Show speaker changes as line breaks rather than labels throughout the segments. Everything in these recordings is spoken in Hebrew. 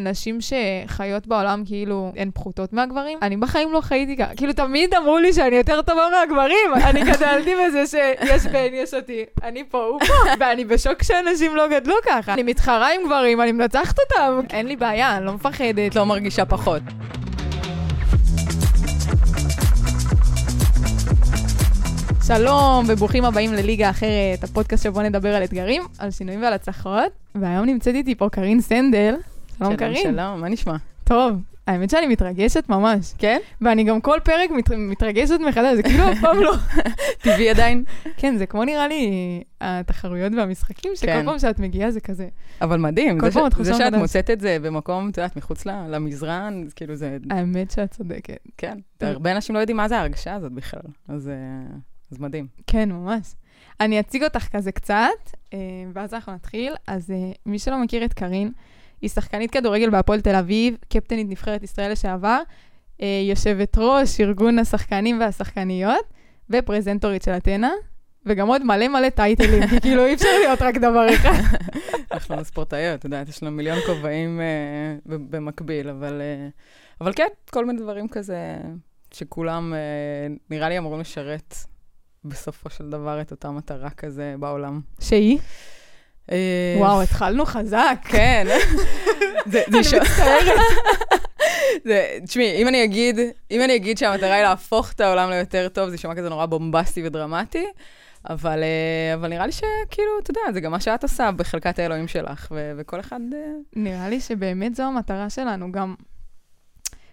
נשים שחיות בעולם כאילו הן פחותות מהגברים. אני בחיים לא חייתי ככה. כאילו, תמיד אמרו לי שאני יותר טובה מהגברים. אני גדלתי בזה שיש בן, יש אותי. אני פה, הוא פה. ואני בשוק שאנשים לא גדלו ככה. אני מתחרה עם גברים, אני מנצחת אותם. אין לי בעיה, אני לא מפחדת.
לא מרגישה פחות.
שלום וברוכים הבאים לליגה אחרת, הפודקאסט שבו נדבר על אתגרים, על שינויים ועל הצלחות. והיום נמצאת איתי פה קרין סנדל. שלום קרין.
שלום, שלום, מה נשמע?
טוב, האמת שאני מתרגשת ממש.
כן?
ואני גם כל פרק מת, מתרגשת מחדש, זה כאילו אף פעם לא.
טבעי עדיין?
כן, זה כמו נראה לי התחרויות והמשחקים, שכל כן. פעם שאת מגיעה זה כזה.
אבל מדהים, זה, ש... זה שאת מוצאת את זה במקום, את יודעת, מחוץ למזרן, כאילו זה...
האמת שאת צודקת.
כן, הרבה אנשים לא יודעים מה זה ההרגשה הזאת בכלל, אז, אה, אז מדהים.
כן, ממש. אני אציג אותך כזה קצת, אה, ואז אנחנו נתחיל. אז אה, מי שלא מכיר את קארין, היא שחקנית כדורגל בהפועל תל אביב, קפטנית נבחרת ישראל לשעבר, אה, יושבת ראש ארגון השחקנים והשחקניות, ופרזנטורית של אתנה, וגם עוד מלא מלא טייטלים, כי כאילו אי אפשר להיות רק דבר אחד.
אנחנו ספורטאיות, את יודעת, יש לנו מיליון כובעים uh, במקביל, אבל, uh, אבל כן, כל מיני דברים כזה, שכולם, uh, נראה לי אמורים לשרת בסופו של דבר את אותה מטרה כזה בעולם.
שהיא? אה, וואו, התחלנו חזק.
כן.
זה מצטערת.
תשמעי, אם אני אגיד, אם אני אגיד שהמטרה היא להפוך את העולם ליותר טוב, זה יישמע כזה נורא בומבסטי ודרמטי, אבל, אה, אבל נראה לי שכאילו, אתה יודע, זה גם מה שאת עושה בחלקת האלוהים שלך, וכל אחד... אה,
נראה לי שבאמת זו המטרה שלנו, גם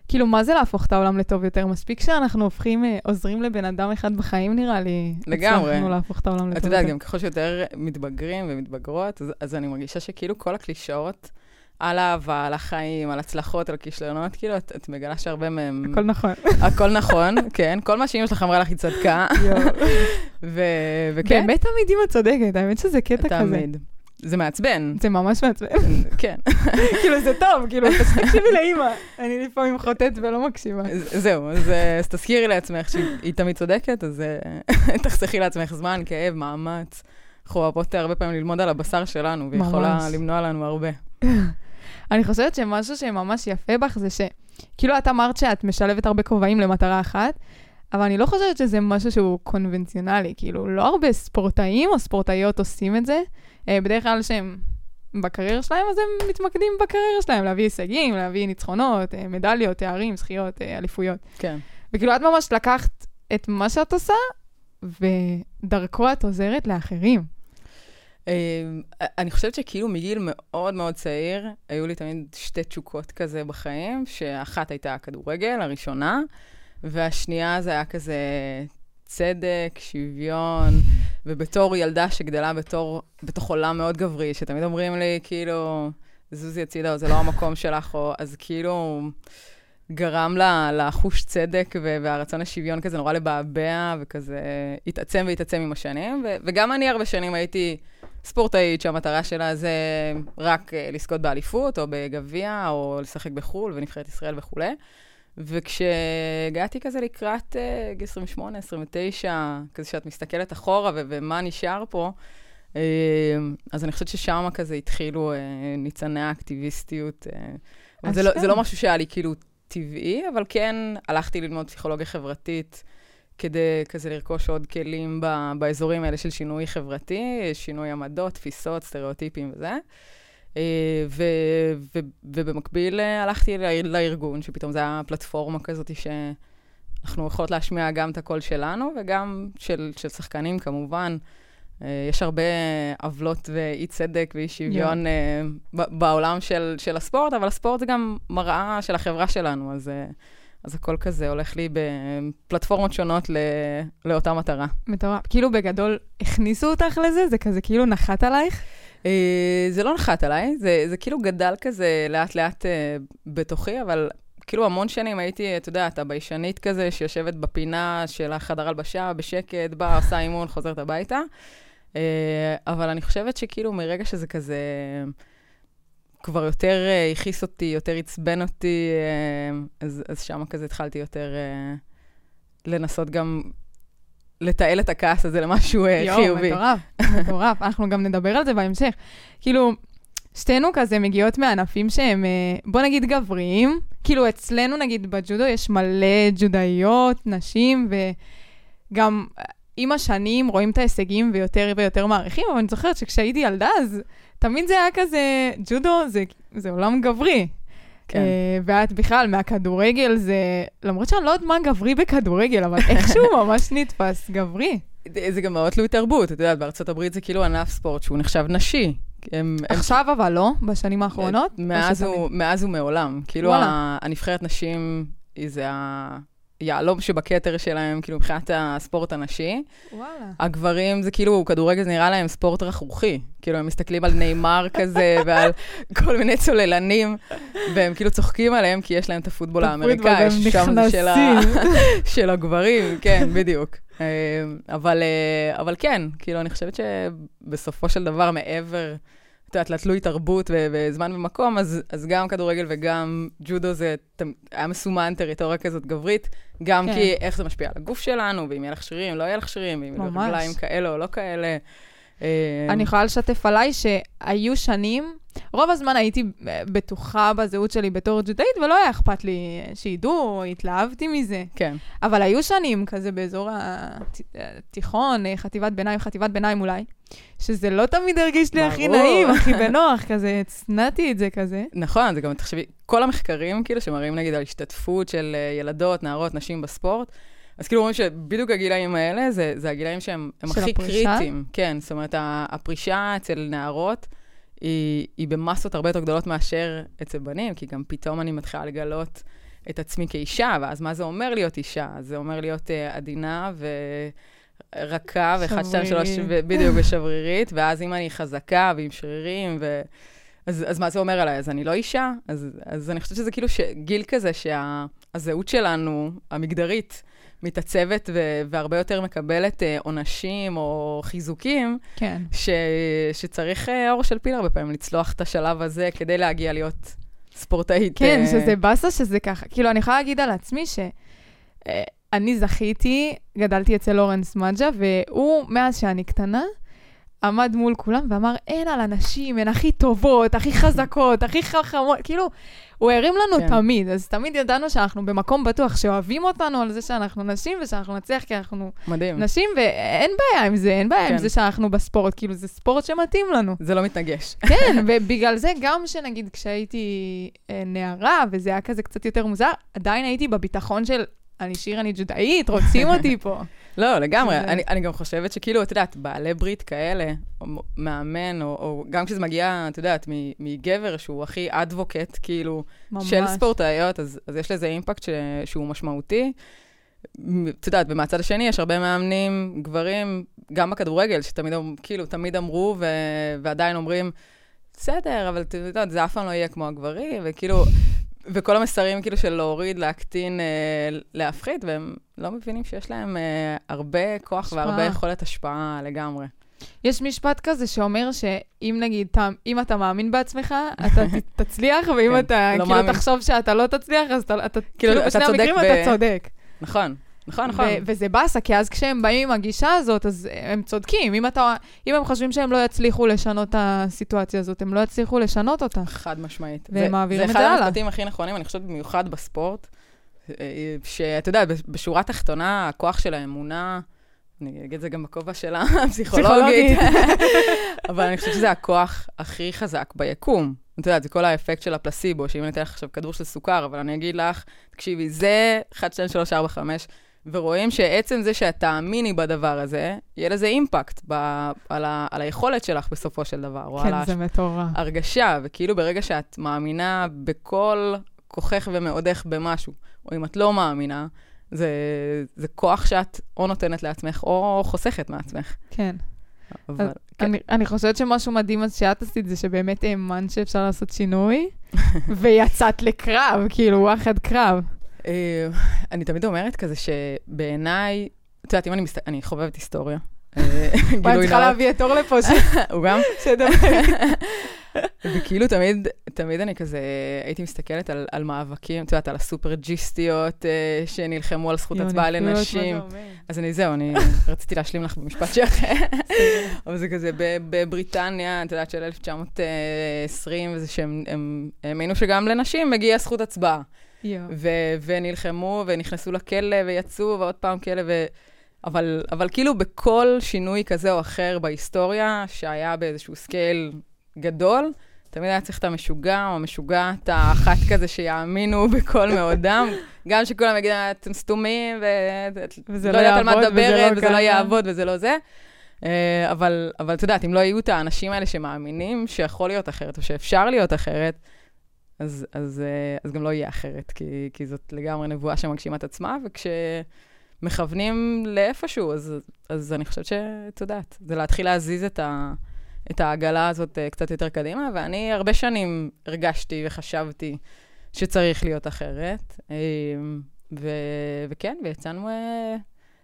כאילו, מה זה להפוך את העולם לטוב יותר? מספיק שאנחנו הופכים, אה, עוזרים לבן אדם אחד בחיים, נראה לי.
לגמרי.
הצלחנו להפוך את העולם לטוב
יותר. את יודעת, גם ככל שיותר מתבגרים ומתבגרות, אז, אז אני מרגישה שכאילו כל הקלישאות על אהבה, על החיים, על הצלחות, על כישלונות, כאילו, את, את מגלה שהרבה מהם...
הכל נכון.
הכל נכון, כן. כל מה שאימא שלך אמרה לך, היא צדקה.
וכן. באמת תמיד אימא צודקת, האמת שזה קטע כזה.
תמיד. זה מעצבן.
זה ממש מעצבן.
כן.
כאילו, זה טוב, כאילו, תקשיבי לאימא. אני לפעמים חוטאת ולא מקשיבה.
זהו, אז תזכירי לעצמך שהיא תמיד צודקת, אז אה, תחסכי לעצמך זמן, כאב, מאמץ. אנחנו אוהבות הרבה פעמים ללמוד על הבשר שלנו, והיא יכולה למנוע לנו הרבה.
אני חושבת שמשהו שממש יפה בך זה ש... כאילו, את אמרת שאת משלבת הרבה כובעים למטרה אחת, אבל אני לא חושבת שזה משהו שהוא קונבנציונלי. כאילו, לא הרבה ספורטאים או ספורטאיות עושים את זה. אה, בדרך כלל שהם בקריירה שלהם, אז הם מתמקדים בקריירה שלהם, להביא הישגים, להביא ניצחונות, אה, מדליות, תארים, זכיות, אה, אליפויות.
כן.
וכאילו, את ממש לקחת את מה שאת עושה, ודרכו את עוזרת לאחרים.
אני חושבת שכאילו מגיל מאוד מאוד צעיר, היו לי תמיד שתי תשוקות כזה בחיים, שאחת הייתה הכדורגל, הראשונה, והשנייה זה היה כזה צדק, שוויון, ובתור ילדה שגדלה בתור, בתוך עולם מאוד גברי, שתמיד אומרים לי, כאילו, זוזי הצידה, או זה לא המקום שלך, או אז כאילו גרם לה, לחוש צדק והרצון לשוויון כזה נורא לבעבע, וכזה התעצם והתעצם עם השנים. ו- וגם אני הרבה שנים הייתי ספורטאית שהמטרה שלה זה רק uh, לזכות באליפות, או בגביע, או לשחק בחו"ל, ונבחרת ישראל וכולי. וכשהגעתי כזה לקראת uh, גיל 28, 29, כזה שאת מסתכלת אחורה ו- ומה נשאר פה, uh, אז אני חושבת ששם כזה התחילו uh, ניצני האקטיביסטיות. Uh, זה, לא, זה לא משהו שהיה לי כאילו טבעי, אבל כן הלכתי ללמוד פסיכולוגיה חברתית כדי כזה לרכוש עוד כלים ב- באזורים האלה של שינוי חברתי, שינוי עמדות, תפיסות, סטריאוטיפים וזה. אה, ו- ו- ובמקביל אה, הלכתי לארגון, שפתאום זו הייתה פלטפורמה כזאת שאנחנו יכולות להשמיע גם את הקול שלנו וגם של, של שחקנים כמובן. אה, יש הרבה עוולות ואי צדק ואי שוויון yeah. בעולם של, של הספורט, אבל הספורט זה גם מראה של החברה שלנו, אז, אז הכל כזה הולך לי בפלטפורמות שונות ל, לאותה מטרה.
מטורף. כאילו בגדול הכניסו אותך לזה? זה כזה כאילו נחת עלייך?
אה, זה לא נחת עליי, זה, זה כאילו גדל כזה לאט-לאט אה, בתוכי, אבל כאילו המון שנים הייתי, אתה יודע, אתה ביישנית כזה, שיושבת בפינה של החדר הלבשה, בשקט, באה, עושה אימון, חוזרת הביתה. אה, אבל אני חושבת שכאילו מרגע שזה כזה כבר יותר הכעיס אותי, יותר עצבן אותי, אז, אז שם כזה התחלתי יותר לנסות גם לתעל את הכעס הזה למשהו יו, חיובי.
יואו, מטורף, מטורף. אנחנו גם נדבר על זה בהמשך. כאילו, שתינו כזה מגיעות מענפים שהם, אה, בוא נגיד גבריים. כאילו, אצלנו, נגיד, בג'ודו יש מלא ג'ודאיות, נשים, וגם אה, עם השנים רואים את ההישגים ויותר ויותר מעריכים, אבל אני זוכרת שכשהייתי ילדה, אז תמיד זה היה כזה, ג'ודו זה, זה עולם גברי.
כן.
אה, ואת בכלל, מהכדורגל זה, למרות שאני לא יודעת מה גברי בכדורגל, אבל איכשהו ממש נתפס גברי.
זה גם מאוד תלוי תרבות, את יודעת, בארצות הברית זה כאילו ענף ספורט שהוא נחשב נשי. הם,
עכשיו אבל לא, בשנים האחרונות?
מאז, הוא, מאז ומעולם. כאילו, ה, הנבחרת נשים, זה היהלום שבכתר שלהם, כאילו, מבחינת הספורט הנשי.
וואלה.
הגברים זה כאילו, כדורגל זה נראה להם ספורט רכרוכי. כאילו, הם מסתכלים על נאמר כזה, ועל כל מיני צוללנים, והם כאילו צוחקים עליהם, כי יש להם את הפוטבול האמריקאי,
ששם זה של, ה...
של הגברים, כן, בדיוק. אה, אבל, אה, אבל כן, כאילו, אני חושבת שבסופו של דבר, מעבר... את יודעת, לתלוי תרבות וזמן ומקום, אז, אז גם כדורגל וגם ג'ודו זה היה מסומן טריטוריה כזאת גברית, גם כן. כי איך זה משפיע על הגוף שלנו, ואם יהיה לך שרירים, לא יהיה לך שרירים, ואם יהיו רגליים כאלה או לא כאלה.
אה, אני יכולה לשתף עליי שהיו שנים, רוב הזמן הייתי בטוחה בזהות שלי בתור ג'ודאית, ולא היה אכפת לי שידעו, התלהבתי מזה.
כן.
אבל היו שנים כזה באזור התיכון, חטיבת ביניים, חטיבת ביניים אולי, שזה לא תמיד הרגיש לי הכי נעים, הכי בנוח, כזה, הצנעתי את זה כזה.
נכון, זה גם, תחשבי, כל המחקרים כאילו שמראים נגיד על השתתפות של אה, ילדות, נערות, נשים בספורט, אז כאילו אומרים שבדיוק הגילאים האלה, זה, זה הגילאים שהם הכי הפרישה? קריטיים. כן, זאת אומרת, הפרישה אצל נערות היא, היא במסות הרבה יותר גדולות מאשר אצל בנים, כי גם פתאום אני מתחילה לגלות את עצמי כאישה, ואז מה זה אומר להיות אישה? זה אומר להיות uh, עדינה ורכה, ואחד, שתיים, שלוש, בדיוק, ושברירית, ואז אם אני חזקה ועם שרירים, ו... אז, אז מה זה אומר עליי? אז אני לא אישה? אז, אז אני חושבת שזה כאילו גיל כזה שהזהות שה, שלנו, המגדרית, מתעצבת ו- והרבה יותר מקבלת uh, עונשים או חיזוקים,
כן.
ש- שצריך uh, אור של פיל הרבה פעמים לצלוח את השלב הזה כדי להגיע להיות ספורטאית.
כן, uh... שזה באסה שזה ככה. כאילו, אני יכולה להגיד על עצמי ש... Uh, אני זכיתי, גדלתי אצל לורנס מג'ה, והוא, מאז שאני קטנה, עמד מול כולם ואמר, אין על הנשים, הן הכי טובות, הכי חזקות, הכי חכמות, כאילו, הוא הרים לנו כן. תמיד, אז תמיד ידענו שאנחנו במקום בטוח, שאוהבים אותנו על זה שאנחנו נשים ושאנחנו נצליח כי אנחנו
מדהים.
נשים, ואין בעיה עם זה, אין בעיה כן. עם זה שאנחנו בספורט, כאילו, זה ספורט שמתאים לנו.
זה לא מתנגש.
כן, ובגלל זה גם שנגיד כשהייתי אה, נערה, וזה היה כזה קצת יותר מוזר, עדיין הייתי בביטחון של אני שיר, אני ג'ודאית, רוצים אותי פה.
לא, לגמרי. אני, אני גם חושבת שכאילו, את יודעת, בעלי ברית כאלה, או מאמן, או, או גם כשזה מגיע, את יודעת, מגבר שהוא הכי אדבוקט, כאילו, ממש. של ספורטאיות, אז, אז יש לזה אימפקט ש, שהוא משמעותי. את יודעת, ומהצד השני יש הרבה מאמנים, גברים, גם בכדורגל, שתמיד, כאילו, תמיד אמרו ו, ועדיין אומרים, בסדר, אבל את יודעת, זה אף פעם לא יהיה כמו הגברים, וכאילו, וכל המסרים כאילו של להוריד, להקטין, אה, להפחית, והם לא מבינים שיש להם אה, הרבה כוח השפעה. והרבה יכולת השפעה לגמרי.
יש משפט כזה שאומר שאם נגיד, ת, אם אתה מאמין בעצמך, אתה תצליח, ואם כן, אתה לא כאילו מאמין. תחשוב שאתה לא תצליח, אז אתה, אתה כאילו, כאילו בשני המקרים ב... אתה צודק.
נכון. נכון, נכון.
וזה באסה, כי אז כשהם באים עם הגישה הזאת, אז הם צודקים. אם, אתה, אם הם חושבים שהם לא יצליחו לשנות את הסיטואציה הזאת, הם לא יצליחו לשנות אותה.
חד משמעית.
והם מעבירים את זה הלאה.
זה אחד המשפטים הכי נכונים, אני חושבת במיוחד בספורט, שאתה יודע, בשורה התחתונה, הכוח של האמונה, אני אגיד את זה גם בכובע של הפסיכולוגית, אבל אני חושבת שזה הכוח הכי חזק ביקום. את יודעת, זה כל האפקט של הפלסיבו, שאם אני אתן לך עכשיו כדור של סוכר, אבל אני אגיד לך, תקשיבי, זה 1, 2, 3, 4, 5, ורואים שעצם זה שאת תאמיני בדבר הזה, יהיה לזה אימפקט ב, על, ה, על היכולת שלך בסופו של דבר.
כן, זה מטורף.
הרגשה, וכאילו ברגע שאת מאמינה בכל כוחך ומאודך במשהו, או אם את לא מאמינה, זה, זה כוח שאת או נותנת לעצמך או חוסכת מעצמך.
כן. אבל, כן. אני, אני חושבת שמשהו מדהים אז שאת עשית זה שבאמת האמנת שאפשר לעשות שינוי, ויצאת לקרב, כאילו, וואחד קרב.
אה, אני תמיד אומרת כזה שבעיניי, את יודעת, אם אני מסתכלת, אני חובבת היסטוריה.
וואי, צריכה להביא את אור לפה.
הוא גם? וכאילו תמיד, תמיד אני כזה, הייתי מסתכלת על, על מאבקים, את יודעת, על הסופרג'יסטיות אה, שנלחמו על זכות הצבעה לנשים. אז אני, זהו, אני רציתי להשלים לך במשפט שלך. אבל זה כזה, בבריטניה, את יודעת, של 1920, וזה שהם האמינו שגם לנשים מגיעה זכות הצבעה. ו- ונלחמו, ונכנסו לכלא, ויצאו, ועוד פעם כלא, ו... אבל, אבל כאילו בכל שינוי כזה או אחר בהיסטוריה, שהיה באיזשהו scale גדול, תמיד היה צריך את המשוגע או המשוגעת האחת כזה שיאמינו בכל מאודם. גם שכולם יגידו, אתם סתומים, ולא לא יודעת על מה מדברת, וזה לא יעבוד וזה לא זה. אה, אבל, אבל את יודעת, אם לא יהיו את האנשים האלה שמאמינים שיכול להיות אחרת, או שאפשר להיות אחרת, אז, אז, אה, אז גם לא יהיה אחרת, כי, כי זאת לגמרי נבואה שמגשימה את עצמה, וכשמכוונים לאיפשהו, אז, אז אני חושבת שאת יודעת, זה להתחיל להזיז את, ה, את העגלה הזאת אה, קצת יותר קדימה, ואני הרבה שנים הרגשתי וחשבתי שצריך להיות אחרת, אה, ו, וכן, ויצאנו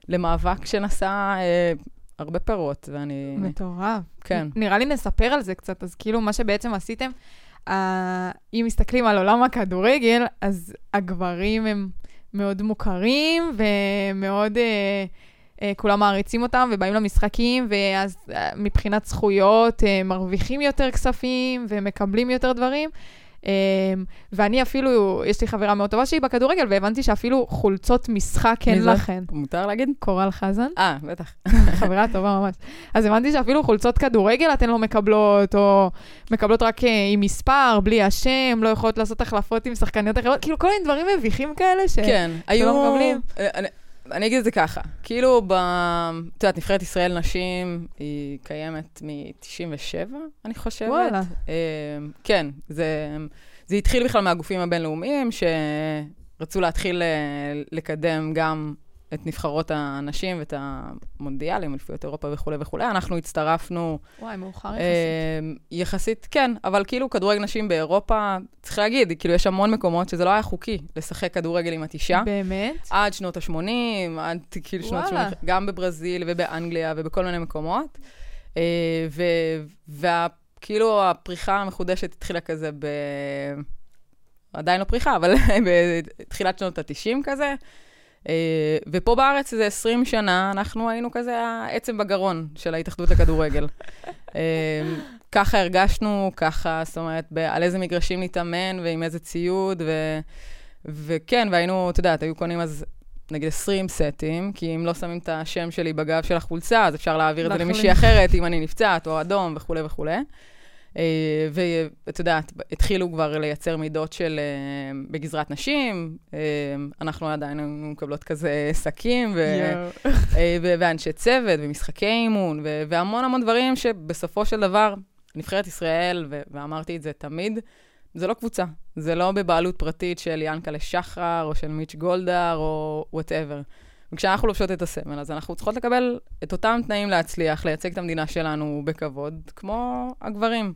למאבק שנשא הרבה פירות, ואני...
מטורף.
כן.
נראה לי נספר על זה קצת, אז כאילו מה שבעצם עשיתם, אם מסתכלים על עולם הכדורגל, אז הגברים הם מאוד מוכרים ומאוד... Uh, uh, כולם מעריצים אותם ובאים למשחקים, ואז uh, מבחינת זכויות uh, מרוויחים יותר כספים ומקבלים יותר דברים. Um, ואני אפילו, יש לי חברה מאוד טובה שהיא בכדורגל, והבנתי שאפילו חולצות משחק אין לכן.
מותר להגיד?
קורל חזן.
אה, בטח.
חברה טובה ממש. אז הבנתי שאפילו חולצות כדורגל אתן לא מקבלות, או מקבלות רק uh, עם מספר, בלי השם, לא יכולות לעשות החלפות עם שחקניות אחרות, כאילו כל מיני דברים מביכים כאלה ש...
כן, היו... מקבלים. אני... אני אגיד את זה ככה, כאילו, ב... את יודעת, נבחרת ישראל נשים היא קיימת מ-97, אני חושבת.
וואלה.
אה, כן, זה, זה התחיל בכלל מהגופים הבינלאומיים, שרצו להתחיל אה, לקדם גם את נבחרות הנשים ואת המונדיאלים, אליפויות אירופה וכולי וכולי. אנחנו הצטרפנו...
וואי, מאוחר יחסית. אה,
יחסית, כן, אבל כאילו כדורגל נשים באירופה, צריך להגיד, כאילו יש המון מקומות שזה לא היה חוקי לשחק כדורגל עם התישה.
באמת?
עד שנות ה-80, עד כאילו שנות ה-80, גם בברזיל ובאנגליה ובכל מיני מקומות. אה, וכאילו הפריחה המחודשת התחילה כזה ב... עדיין לא פריחה, אבל בתחילת שנות ה-90 כזה. אה, ופה בארץ זה 20 שנה, אנחנו היינו כזה העצם בגרון של ההתאחדות לכדורגל. אה, ככה הרגשנו, ככה, זאת אומרת, על איזה מגרשים נתאמן ועם איזה ציוד, ו, וכן, והיינו, את יודעת, היו קונים אז נגיד 20 סטים, כי אם לא שמים את השם שלי בגב של החולצה, אז אפשר להעביר את זה למישהי אחרת, אם אני נפצעת, או אדום וכולי וכולי. אה, ואת יודעת, התחילו כבר לייצר מידות של אה, בגזרת נשים, אה, אנחנו עדיין היינו מקבלות כזה שקי, ואנשי צוות, ומשחקי אימון, והמון המון דברים שבסופו של דבר, נבחרת ישראל, ואמרתי את זה תמיד, זה לא קבוצה, זה לא בבעלות פרטית של ינקלה שחר, או של מיץ' גולדהר, או whatever. וכשאנחנו לובשות את הסמל, אז אנחנו צריכות לקבל את אותם תנאים להצליח, לייצג את המדינה שלנו בכבוד, כמו הגברים.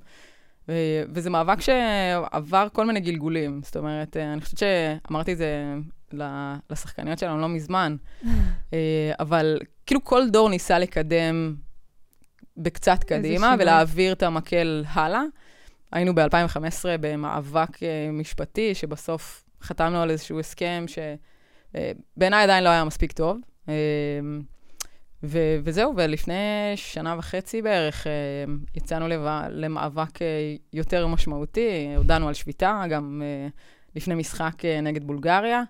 ו- וזה מאבק שעבר כל מיני גלגולים. זאת אומרת, אני חושבת שאמרתי את זה לשחקניות שלנו לא מזמן, אה, אבל כאילו כל דור ניסה לקדם בקצת קדימה ולהעביר את המקל הלאה. היינו ב-2015 במאבק אה, משפטי, שבסוף חתמנו על איזשהו הסכם ש... בעיניי עדיין לא היה מספיק טוב. אמ, ו- וזהו, ולפני שנה וחצי בערך אה, יצאנו לב- למאבק אה, יותר משמעותי, הודענו על שביתה, גם אה, לפני משחק נגד בולגריה,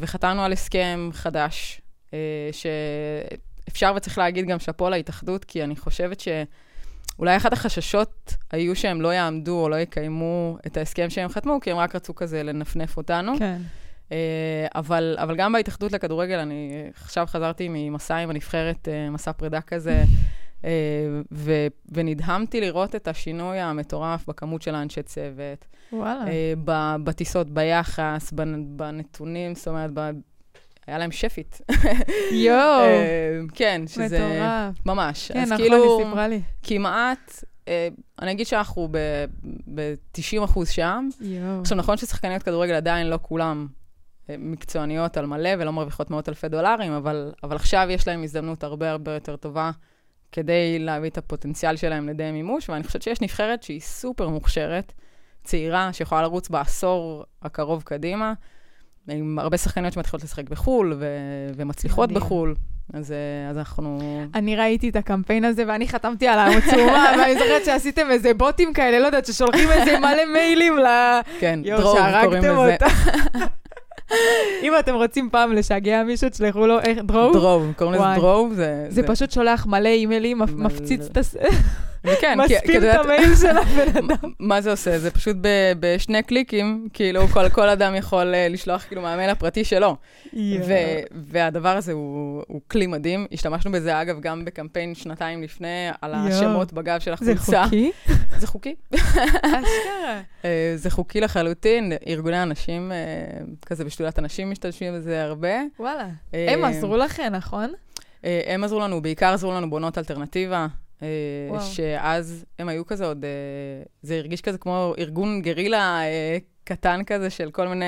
וחתמנו על הסכם חדש, שאפשר וצריך להגיד גם שאפו להתאחדות, כי אני חושבת שאולי אחת החששות היו שהם לא יעמדו או לא יקיימו את ההסכם שהם חתמו, כי הם רק רצו כזה לנפנף אותנו.
כן.
אה, אבל, אבל גם בהתאחדות לכדורגל, אני עכשיו חזרתי ממסע עם הנבחרת, אה, מסע פרידה כזה, אה, ו, ונדהמתי לראות את השינוי המטורף בכמות של האנשי צוות.
וואלה.
בטיסות, ביחס, בנתונים, זאת אומרת, ב... היה להם שפית.
יואו.
כן, שזה...
מטורף.
ממש.
כן, נכון, כאילו, היא סיפרה לי.
כמעט, אני אגיד שאנחנו ב-90 אחוז שם.
יואו.
עכשיו, נכון ששחקניות כדורגל עדיין לא כולם מקצועניות על מלא ולא מרוויחות מאות אלפי דולרים, אבל, אבל עכשיו יש להם הזדמנות הרבה הרבה יותר טובה, כדי להביא את הפוטנציאל שלהם לידי מימוש, ואני חושבת שיש נבחרת שהיא סופר מוכשרת, צעירה, שיכולה לרוץ בעשור הקרוב קדימה, עם הרבה שחקניות שמתחילות לשחק בחו"ל ו- ומצליחות
מדהים.
בחו"ל. אז, אה, אז אנחנו...
אני ראיתי את הקמפיין הזה ואני חתמתי על העצומה, ואני זוכרת שעשיתם איזה בוטים כאלה, לא יודעת, ששולחים איזה מלא מיילים ל...
כן, דרוב קוראים לזה.
אם אתם רוצים פעם לשגע מישהו, תשלחו לו, איך, דרוב?
דרוב, קוראים לזה. דרוב. זה,
פשוט שולח מלא אימיילים. מפציץ את הס...
וכן,
מספים
את
המייל של הבן אדם.
מה זה עושה? זה פשוט בשני קליקים, כאילו כל, כל אדם יכול אה, לשלוח כאילו מהמייל הפרטי שלו. והדבר הזה הוא, הוא כלי מדהים. השתמשנו בזה, אגב, גם בקמפיין שנתיים לפני, על. השמות בגב של
זה
החולצה.
חוקי?
זה חוקי.
אשכרה.
אה, זה חוקי לחלוטין. ארגוני הנשים, אה, כזה בשדולת הנשים משתמשים בזה הרבה.
וואלה. הם עזרו לכם, נכון?
הם עזרו לנו, בעיקר עזרו לנו בונות אלטרנטיבה. אה,
וואו.
שאז הם היו כזה עוד, אה, זה הרגיש כזה כמו ארגון גרילה אה, קטן כזה של כל מיני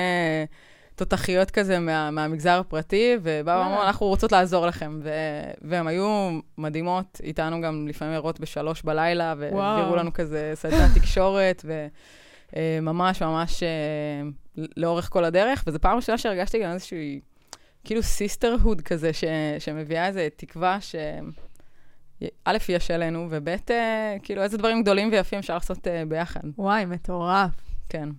תותחיות כזה מה, מהמגזר הפרטי, ובאו. ואמרו, אנחנו רוצות לעזור לכם. ו, והם היו מדהימות, איתנו גם לפעמים ערות בשלוש בלילה, והעבירו. לנו כזה סדנת תקשורת, וממש ממש לאורך כל הדרך, וזו פעם ראשונה שהרגשתי גם איזושהי, כאילו sisterhood כזה, ש, שמביאה איזו תקווה ש... א', יש עלינו, וב', אה, כאילו, איזה דברים גדולים ויפים אפשר לעשות אה, ביחד.
וואי, מטורף.
כן.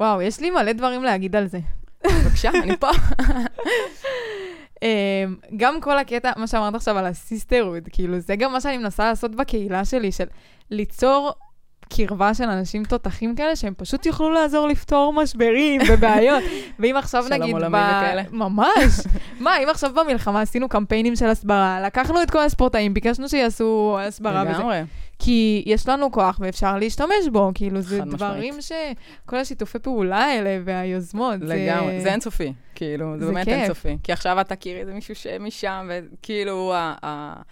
וואו, יש לי מלא דברים להגיד על זה.
בבקשה, אני פה.
אמ, גם כל הקטע, מה שאמרת עכשיו על ה-sisterhood, כאילו, זה גם מה שאני מנסה לעשות בקהילה שלי, של ליצור קרבה של אנשים תותחים כאלה, שהם פשוט יוכלו לעזור לפתור משברים ובעיות. ואם עכשיו
שלום
נגיד...
עולמי וכאלה.
ממש. מה, אם עכשיו במלחמה עשינו קמפיינים של הסברה, לקחנו את כל הספורטאים, ביקשנו שיעשו הסברה וזה.
לגמרי.
כי יש לנו כוח ואפשר להשתמש בו, כאילו, זה
משמעית.
דברים ש... כל השיתופי פעולה האלה והיוזמות, זה...
לגמרי. זה אינסופי. כאילו, זה
זה
באמת. אינסופי. כי עכשיו את תכירי איזה מישהו שמשם, וכאילו, ה- ה-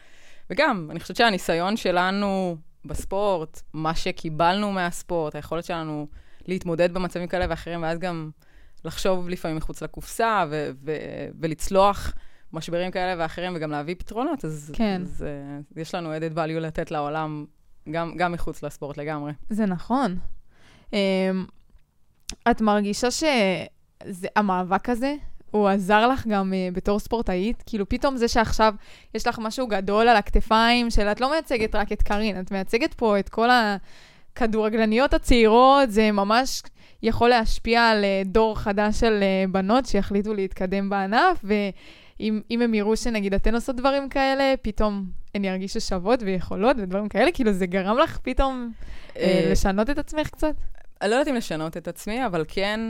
וגם, אני חושבת שהניסיון שלנו בספורט, מה שקיבלנו מהספורט, היכולת שלנו להתמודד במצבים כאלה ואחרים, ואז גם לחשוב לפעמים מחוץ לקופסה, ו- ו- ולצלוח משברים כאלה ואחרים, וגם להביא פתרונות, אז,
כן.
אז uh, יש לנו added value לתת לעולם, גם, גם מחוץ לספורט לגמרי.
זה נכון. Um, את מרגישה שהמאבק הזה, הוא עזר לך גם uh, בתור ספורטאית? כאילו, פתאום זה שעכשיו יש לך משהו גדול על הכתפיים, של את לא מייצגת רק את קארין, את מייצגת פה את כל הכדורגלניות הצעירות, זה ממש יכול להשפיע על uh, דור חדש של uh, בנות שיחליטו להתקדם בענף, ואם אם הם יראו שנגיד אתן עושות דברים כאלה, פתאום הן ירגישו שוות ויכולות ודברים כאלה, כאילו זה גרם לך פתאום אה, לשנות את עצמך קצת?
אני לא יודעת אם לשנות את עצמי, אבל כן,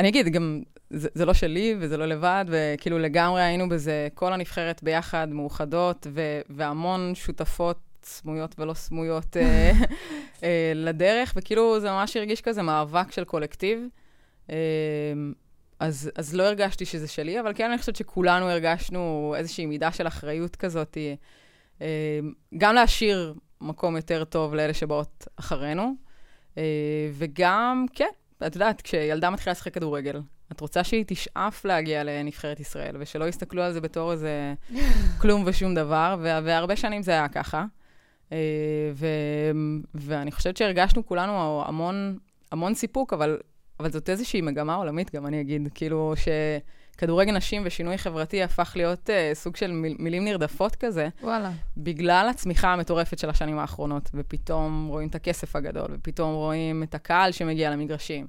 אני אגיד, גם, זה, זה לא שלי וזה לא לבד, וכאילו לגמרי היינו בזה, כל הנבחרת ביחד, מאוחדות, ו, והמון שותפות סמויות ולא סמויות אה, אה, לדרך, וכאילו זה ממש הרגיש כזה מאבק של קולקטיב. אה, אז, אז לא הרגשתי שזה שלי, אבל כן, אני חושבת שכולנו הרגשנו איזושהי מידה של אחריות כזאת, גם להשאיר מקום יותר טוב לאלה שבאות אחרינו, וגם, כן, את יודעת, כשילדה מתחילה לשחק כדורגל, את רוצה שהיא תשאף להגיע לנבחרת ישראל, ושלא יסתכלו על זה בתור איזה כלום ושום דבר, וה- והרבה שנים זה היה ככה. אה, ו- ואני חושבת שהרגשנו כולנו המון, המון סיפוק, אבל, אבל זאת איזושהי מגמה עולמית, גם אני אגיד, כאילו שכדורגל נשים ושינוי חברתי הפך להיות אה, סוג של מיל, מילים נרדפות כזה,
וואלה.
בגלל הצמיחה המטורפת של השנים האחרונות, ופתאום רואים את הכסף הגדול, ופתאום רואים את הקהל שמגיע למגרשים,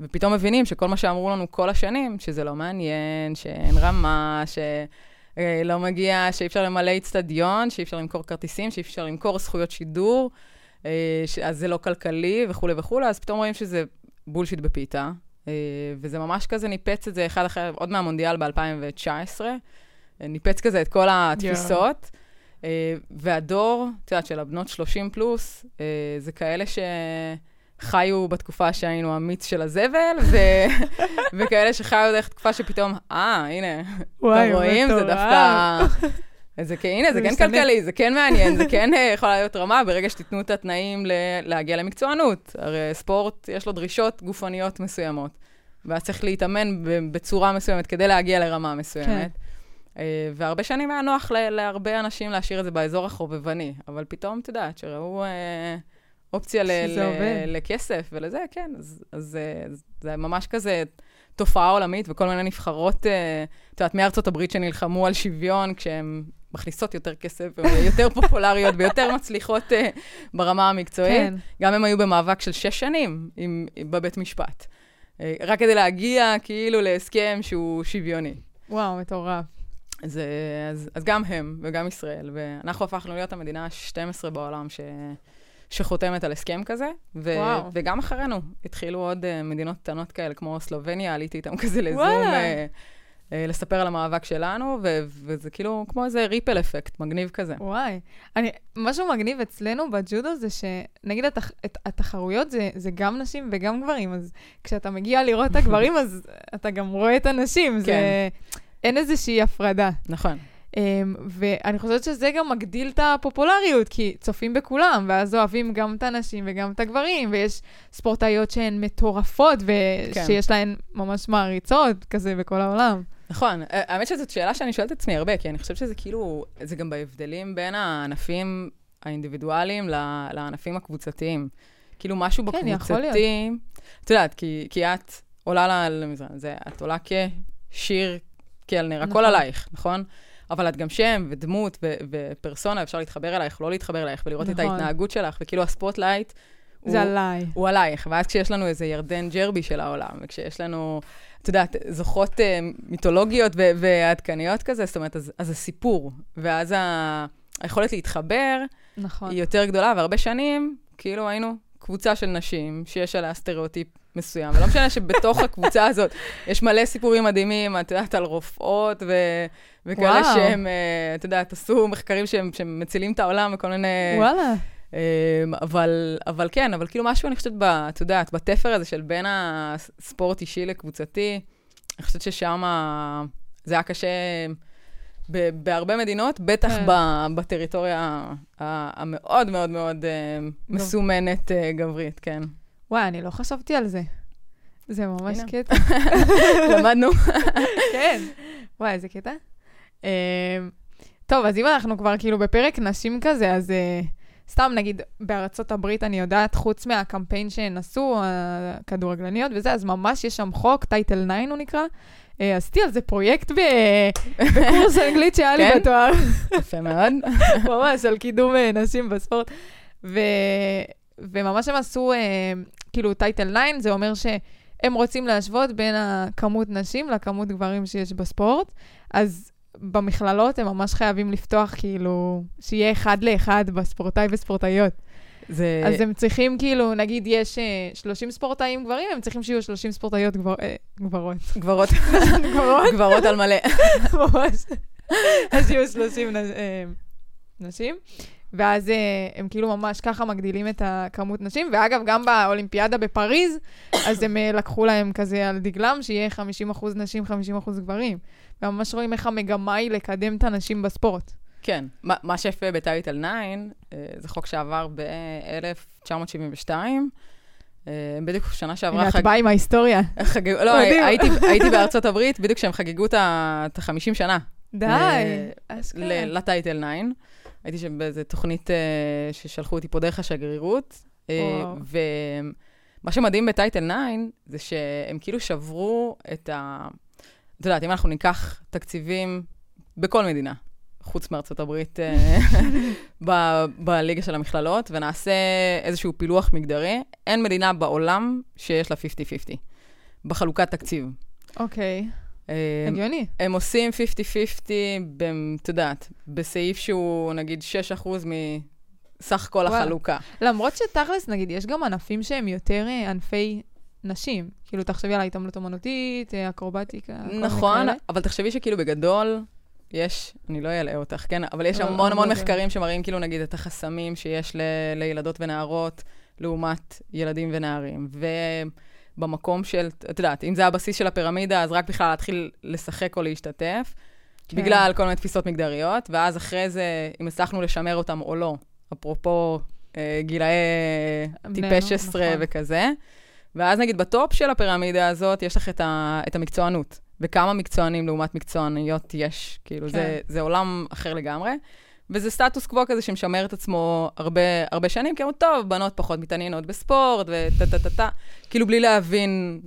ופתאום מבינים שכל מה שאמרו לנו כל השנים, שזה לא מעניין, שאין רמה, שלא מגיע, שאי אפשר למלא איצטדיון, שאי אפשר למכור כרטיסים, שאי אפשר למכור זכויות שידור, אה, ש- אז זה לא כלכלי וכולי וכולי, אז פתאום רואים שזה בולשיט בפיתה, אה, וזה ממש כזה ניפץ את זה אחד אחר, עוד מהמונדיאל ב-2019, ניפץ כזה את כל התפיסות. Uh, והדור, את יודעת, של הבנות 30 פלוס, זה כאלה שחיו בתקופה שהיינו המיץ של הזבל, ו... וכאלה שחיו דרך תקופה שפתאום, אה, הנה,
וואי,
אתם רואים, זה. דווקא... זה כן, הנה, זה
זה
כן. כלכלי, זה כן מעניין, זה כן אה, יכולה להיות רמה ברגע שתיתנו את התנאים ל- להגיע למקצוענות. הרי ספורט, יש לו דרישות גופניות מסוימות, ואז צריך להתאמן בצורה מסוימת כדי להגיע לרמה מסוימת.
כן.
אה, והרבה שנים היה נוח ל- להרבה אנשים להשאיר את זה באזור החובבני, אבל פתאום, את יודעת, שראו אה, אופציה ל- ל-. לכסף ולזה, כן, אז, אז אה, זה ממש כזה תופעה עולמית, וכל מיני נבחרות, אה, את יודעת, מארצות הברית שנלחמו על שוויון, כשהן מכניסות יותר כסף, יותר פופולריות ויותר מצליחות אה, ברמה המקצועית.
כן.
גם הם היו במאבק של שש שנים עם, בבית משפט. רק כדי להגיע כאילו להסכם שהוא שוויוני.
וואו, מטורף.
אז, אז, אז גם הם וגם ישראל, ואנחנו הפכנו להיות המדינה ה-12 בעולם ש, שחותמת על הסכם כזה, ו,
וואו.
וגם אחרינו התחילו עוד uh, מדינות קטנות כאלה, כמו סלובניה, עליתי איתם כזה לזום, uh, uh, לספר על המאבק שלנו, ו, וזה כאילו כמו איזה ריפל אפקט, מגניב כזה.
וואי. אני, משהו מגניב אצלנו בג'ודו זה שנגיד התח, את, התחרויות זה, זה גם נשים וגם גברים, אז כשאתה מגיע לראות את הגברים, אז אתה גם רואה את הנשים. זה,
כן.
אין איזושהי הפרדה.
נכון.
Um, ואני חושבת שזה גם מגדיל את הפופולריות, כי צופים בכולם, ואז אוהבים גם את הנשים וגם את הגברים, ויש ספורטאיות שהן מטורפות,
כן.
ושיש להן ממש מעריצות, כזה בכל העולם.
נכון, האמת שזאת שאלה שאני שואלת את עצמי הרבה, כי אני חושבת שזה כאילו, זה גם בהבדלים בין הענפים האינדיבידואליים לענפים הקבוצתיים. כאילו משהו
כן.
בקבוצתי, את יודעת, כי, כי את עולה למזרן, את עולה כשיר קלנר, הכל
נכון.
עלייך, נכון? אבל את גם שם ודמות ו- ופרסונה, אפשר להתחבר אלייך, לא להתחבר אלייך, ולראות את
נכון.
ההתנהגות שלך, וכאילו ה-spotlight הוא,
זה עליי.
הוא עלייך. ואז כשיש לנו איזה ירדן ג'רבי של העולם, וכשיש לנו, את יודעת, זוכות uh, מיתולוגיות ו- ועדכניות כזה, זאת אומרת, אז, אז הסיפור, ואז ה- היכולת להתחבר
נכון.
היא יותר גדולה, והרבה שנים, כאילו היינו קבוצה של נשים שיש עליה סטריאוטיפ מסוים. ולא משנה שבתוך הקבוצה הזאת יש מלא סיפורים מדהימים, את יודעת, על רופאות ו... וכאלה
וואו.
שהם, אה, את יודעת, עשו מחקרים שהם, שהם מצילים את העולם וכל מיני...
וואלה.
אמ, אבל, אבל כן, אבל כאילו משהו, אני חושבת, ב- את יודעת, בתפר הזה של בין הספורט אישי לקבוצתי, אני חושבת ששם זה היה קשה בהרבה מדינות, בטח
כן.
ב- בטריטוריה המאוד מאוד מאוד אה, מסומנת אה, גברית, כן.
וואי, אני לא חשבתי על זה. זה ממש. קטע.
למדנו.
כן. וואי, איזה קטע. אמ, טוב, אז אם אנחנו כבר כאילו בפרק נשים כזה, אז אה, סתם נגיד בארצות הברית, אני יודעת, חוץ מהקמפיין שהן עשו, הכדורגלניות וזה, אז ממש יש שם חוק, טייטל 9 הוא נקרא. אה, עשיתי על זה פרויקט בקורס אנגלית שהיה לי
כן?
בתואר.
יפה מאוד.
ממש, על קידום אה, נשים בספורט. וממש הם עשו, אה, כאילו, טייטל 9, זה אומר שהם רוצים להשוות בין הכמות נשים לכמות גברים שיש בספורט. אז במכללות הם ממש חייבים לפתוח, כאילו, שיהיה אחד לאחד בספורטאי וספורטאיות.
זה...
אז הם צריכים, כאילו, נגיד יש אה, 30 ספורטאים גברים, הם צריכים שיהיו 30 ספורטאיות גבר... אה, גברות.
גברות,
גברות?
גברות על מלא.
ממש. אז יהיו 30 נ- אה, נשים. ואז אה, הם כאילו ממש ככה מגדילים את הכמות נשים. ואגב, גם באולימפיאדה בפריז, אז הם אה, לקחו להם כזה על דגלם, שיהיה 50% נשים, 50% גברים. וממש רואים איך המגמה היא לקדם את הנשים בספורט.
כן, מה, מה שיפה בטייטל 9, אה, זה חוק שעבר ב-1972. אה, בדיוק שנה שעברה
הנה, את. באה עם ההיסטוריה.
חגגו... לא. הייתי, הייתי בארצות הברית בדיוק כשהם חגגו את ה-50 שנה.
די, אשכרה.
ל- לטייטל 9. הייתי שם באיזה תוכנית אה, ששלחו אותי פה דרך השגרירות. ומה שמדהים בטייטל 9 זה שהם כאילו שברו את ה... את יודעת, אם אנחנו ניקח תקציבים בכל מדינה, חוץ מארצות הברית, אה, ב- בליגה של המכללות, ונעשה איזשהו פילוח מגדרי, אין מדינה בעולם שיש לה 50-50 בחלוקת תקציב.
אוקיי,
אה,
הגיוני.
הם עושים 50-50, במ- את יודעת, בסעיף שהוא נגיד 6% מסך כל
וואלה.
החלוקה.
למרות שתכלס, נגיד, יש גם ענפים שהם יותר אה, ענפי נשים. כאילו, תחשבי על ההתעמלות אומנותית, אקרובטיקה, כל מיני
נכון,
כאלה.
אבל תחשבי שכאילו בגדול, יש, אני לא אלאה אותך, כן? אבל יש
לא,
המון המון
לא.
מחקרים שמראים כאילו נגיד את החסמים שיש ל- לילדות ונערות לעומת ילדים ונערים. ובמקום של, את יודעת, אם זה הבסיס של הפירמידה, אז רק בכלל להתחיל לשחק או להשתתף,
כן.
בגלל כל מיני תפיסות מגדריות, ואז אחרי זה, אם הצלחנו לשמר אותם או לא, אפרופו אה, גילאי
בני
טיפש
נוער,
16
נכון.
וכזה. ואז נגיד בטופ של הפירמידה הזאת, יש לך את, ה, את המקצוענות. וכמה מקצוענים לעומת מקצועניות יש. כאילו,
כן.
זה, זה עולם אחר לגמרי. וזה סטטוס קוו כזה שמשמר את עצמו הרבה, הרבה שנים, כי אמרו, טוב, בנות פחות מתעניינות בספורט, וטה-טה-טה-טה, כאילו בלי להבין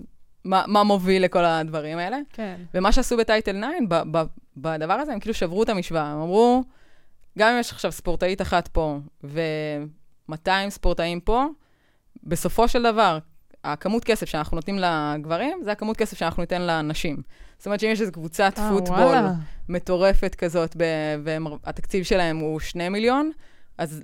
מה, מה מוביל לכל הדברים האלה.
כן.
ומה שעשו בטייטל 9, ב- ב- בדבר הזה, הם כאילו שברו את המשוואה. הם אמרו, גם אם יש עכשיו ספורטאית אחת פה ו-200 ספורטאים פה, בסופו של דבר, הכמות כסף שאנחנו נותנים לגברים, זה הכמות כסף שאנחנו ניתן לנשים. זאת אומרת שאם יש איזו קבוצת
אה,
פוטבול
וואלה.
מטורפת כזאת, והתקציב שלהם הוא 2 מיליון, אז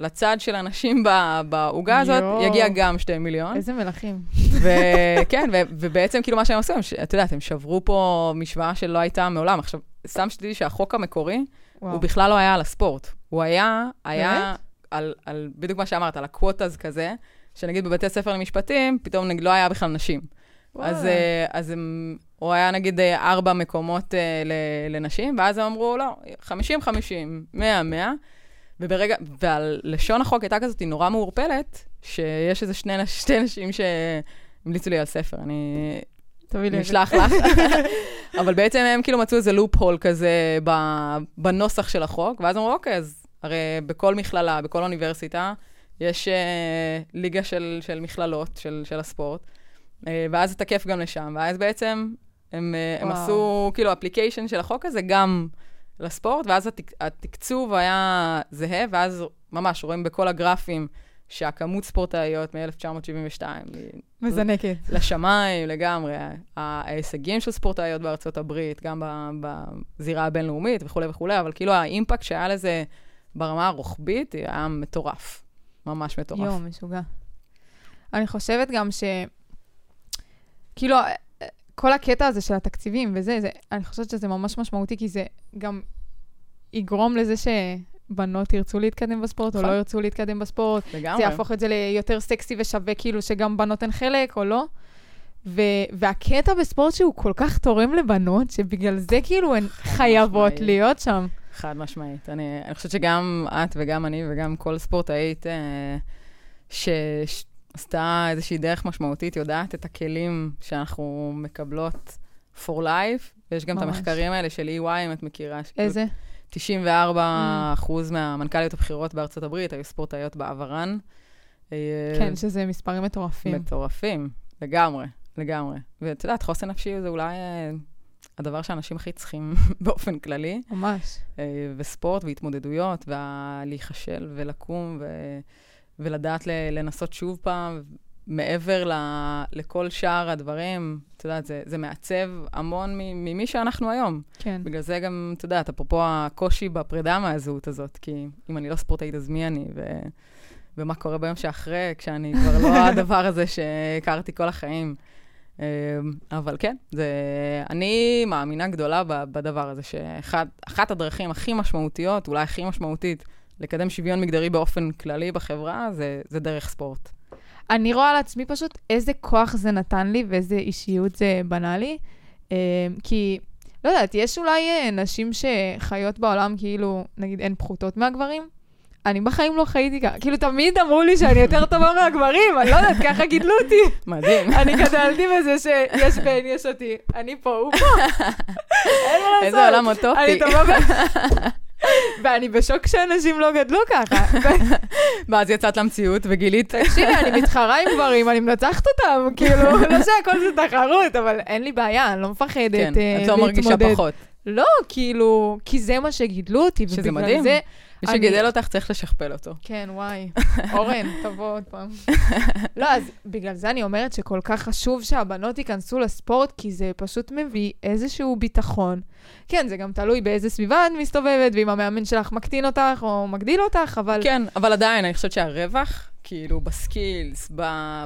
לצד של הנשים ב- בעוגה הזאת. יגיע גם 2 מיליון.
איזה מלכים.
וכן, ובעצם כאילו מה שהם ש- את יודעת, הם שברו פה משוואה שלא הייתה מעולם. עכשיו, סתם שתדעי שהחוק המקורי,
וואו.
הוא בכלל לא היה על הספורט. הוא היה, היה? על, על, בדיוק מה שאמרת, על הקווטאז כזה, שנגיד בבתי ספר למשפטים, פתאום נגיד לא היה בכלל נשים. אז,
וואלה.
אה, אז הם, הוא היה נגיד אה, ארבע מקומות אה, ל- לנשים, ואז הם אמרו, לא, 50-50, 100-100, וברגע, והלשון החוק הייתה כזאת, נורא מעורפלת, שיש איזה שני, שתי נשים שהמליצו לי על ספר, אני
תביא לי.
נשלח לך. אבל בעצם הם כאילו מצאו איזה לופ הול כזה בנוסח של החוק, ואז אמרו, אוקיי, אז הרי בכל מכללה, בכל אוניברסיטה, יש אה, ליגה של, של מכללות, של, של הספורט, אה, ואז זה תקף גם לשם, ואז בעצם הם, אה, הם. עשו כאילו אפליקיישן של החוק הזה גם לספורט, ואז התק, התקצוב היה זהה, ואז ממש רואים בכל הגרפים שהכמות ספורטאיות מ-1972 היא
מזנקת.
לשמיים לגמרי. ההישגים של ספורטאיות בארצות הברית, גם בזירה הבינלאומית וכולי וכולי, אבל כאילו האימפקט שהיה לזה ברמה הרוחבית היה מטורף. ממש מטורף.
יואו, משוגע. אני חושבת גם ש... כאילו, כל הקטע הזה של התקציבים וזה, זה, אני חושבת שזה ממש משמעותי, כי זה גם יגרום לזה שבנות ירצו להתקדם בספורט, או
נכון.
לא ירצו להתקדם בספורט.
לגמרי.
זה יהפוך את זה ליותר סקסי ושווה, כאילו, שגם בנות הן חלק, או לא. ו- והקטע בספורט שהוא כל כך תורם לבנות, שבגלל זה כאילו הן חייבות
משמעית.
להיות שם.
חד משמעית. אני, אני חושבת שגם את וגם אני וגם כל ספורטאית אה, שעשתה איזושהי דרך משמעותית, יודעת את הכלים שאנחנו מקבלות for life. ויש גם את
ממש.
המחקרים האלה של EY, אם את מכירה.
איזה?
94 אחוז מהמנכ"ליות הבכירות בארצות הברית היו ספורטאיות בעברן. אה,
כן, שזה מספרים מטורפים.
מטורפים, לגמרי, לגמרי. ואת יודעת, חוסן נפשי זה אולי אה, הדבר שאנשים הכי צריכים באופן כללי.
ממש.
אה, וספורט והתמודדויות, ולהיכשל ולקום ו... ולדעת. לנסות שוב פעם, מעבר ל... לכל שאר הדברים, את יודעת, זה, זה מעצב המון. ממי שאנחנו היום.
כן.
בגלל זה גם, את יודעת, אפרופו הקושי בפרידה מהזהות הזאת, כי אם אני לא ספורטאית, אז מי אני? ו... ומה קורה ביום שאחרי, כשאני כבר לא הדבר הזה שהכרתי כל החיים. אמ, אבל כן, זה, אני מאמינה גדולה בדבר הזה, שאחת הדרכים הכי משמעותיות, אולי הכי משמעותית, לקדם שוויון מגדרי באופן כללי בחברה, זה, זה דרך ספורט.
אני רואה על עצמי פשוט איזה כוח זה נתן לי ואיזה אישיות זה בנה לי. אה, כי, לא יודעת, יש אולי אה, נשים שחיות בעולם כאילו, נגיד, הן פחותות מהגברים. אני בחיים לא חייתי ככה. כאילו, תמיד אמרו לי שאני יותר טובה מהגברים, אני לא יודעת, ככה גידלו אותי.
מדהים.
אני גדלתי בזה שיש בן, יש אותי. אני פה, הוא פה. אין מה לעשות.
איזה עולם אוטופי.
אני טובה ב... ואני בשוק שאנשים לא גדלו ככה.
ואז יצאת למציאות וגילית.
תקשיבי, אני מתחרה עם גברים, אני מנצחת אותם, כאילו, לא שהכל זה תחרות, אבל אין לי בעיה, אני לא מפחדת
כן,
אה,
את לא מרגישה
להתמודד.
פחות.
לא, כאילו, כי זה מה שגידלו אותי,
שזה
ובגלל
מדהים. מי שגידל אותך צריך לשכפל אותו.
כן, וואי. אורן, תבוא עוד פעם. לא, אז בגלל זה אני אומרת שכל כך חשוב שהבנות ייכנסו לספורט, כי זה פשוט מביא איזשהו ביטחון. כן, זה גם תלוי באיזה סביבה את מסתובבת, ואם המאמן שלך מקטין אותך או מגדיל אותך, אבל...
כן, אבל עדיין, אני חושבת שהרווח, כאילו, בסקילס,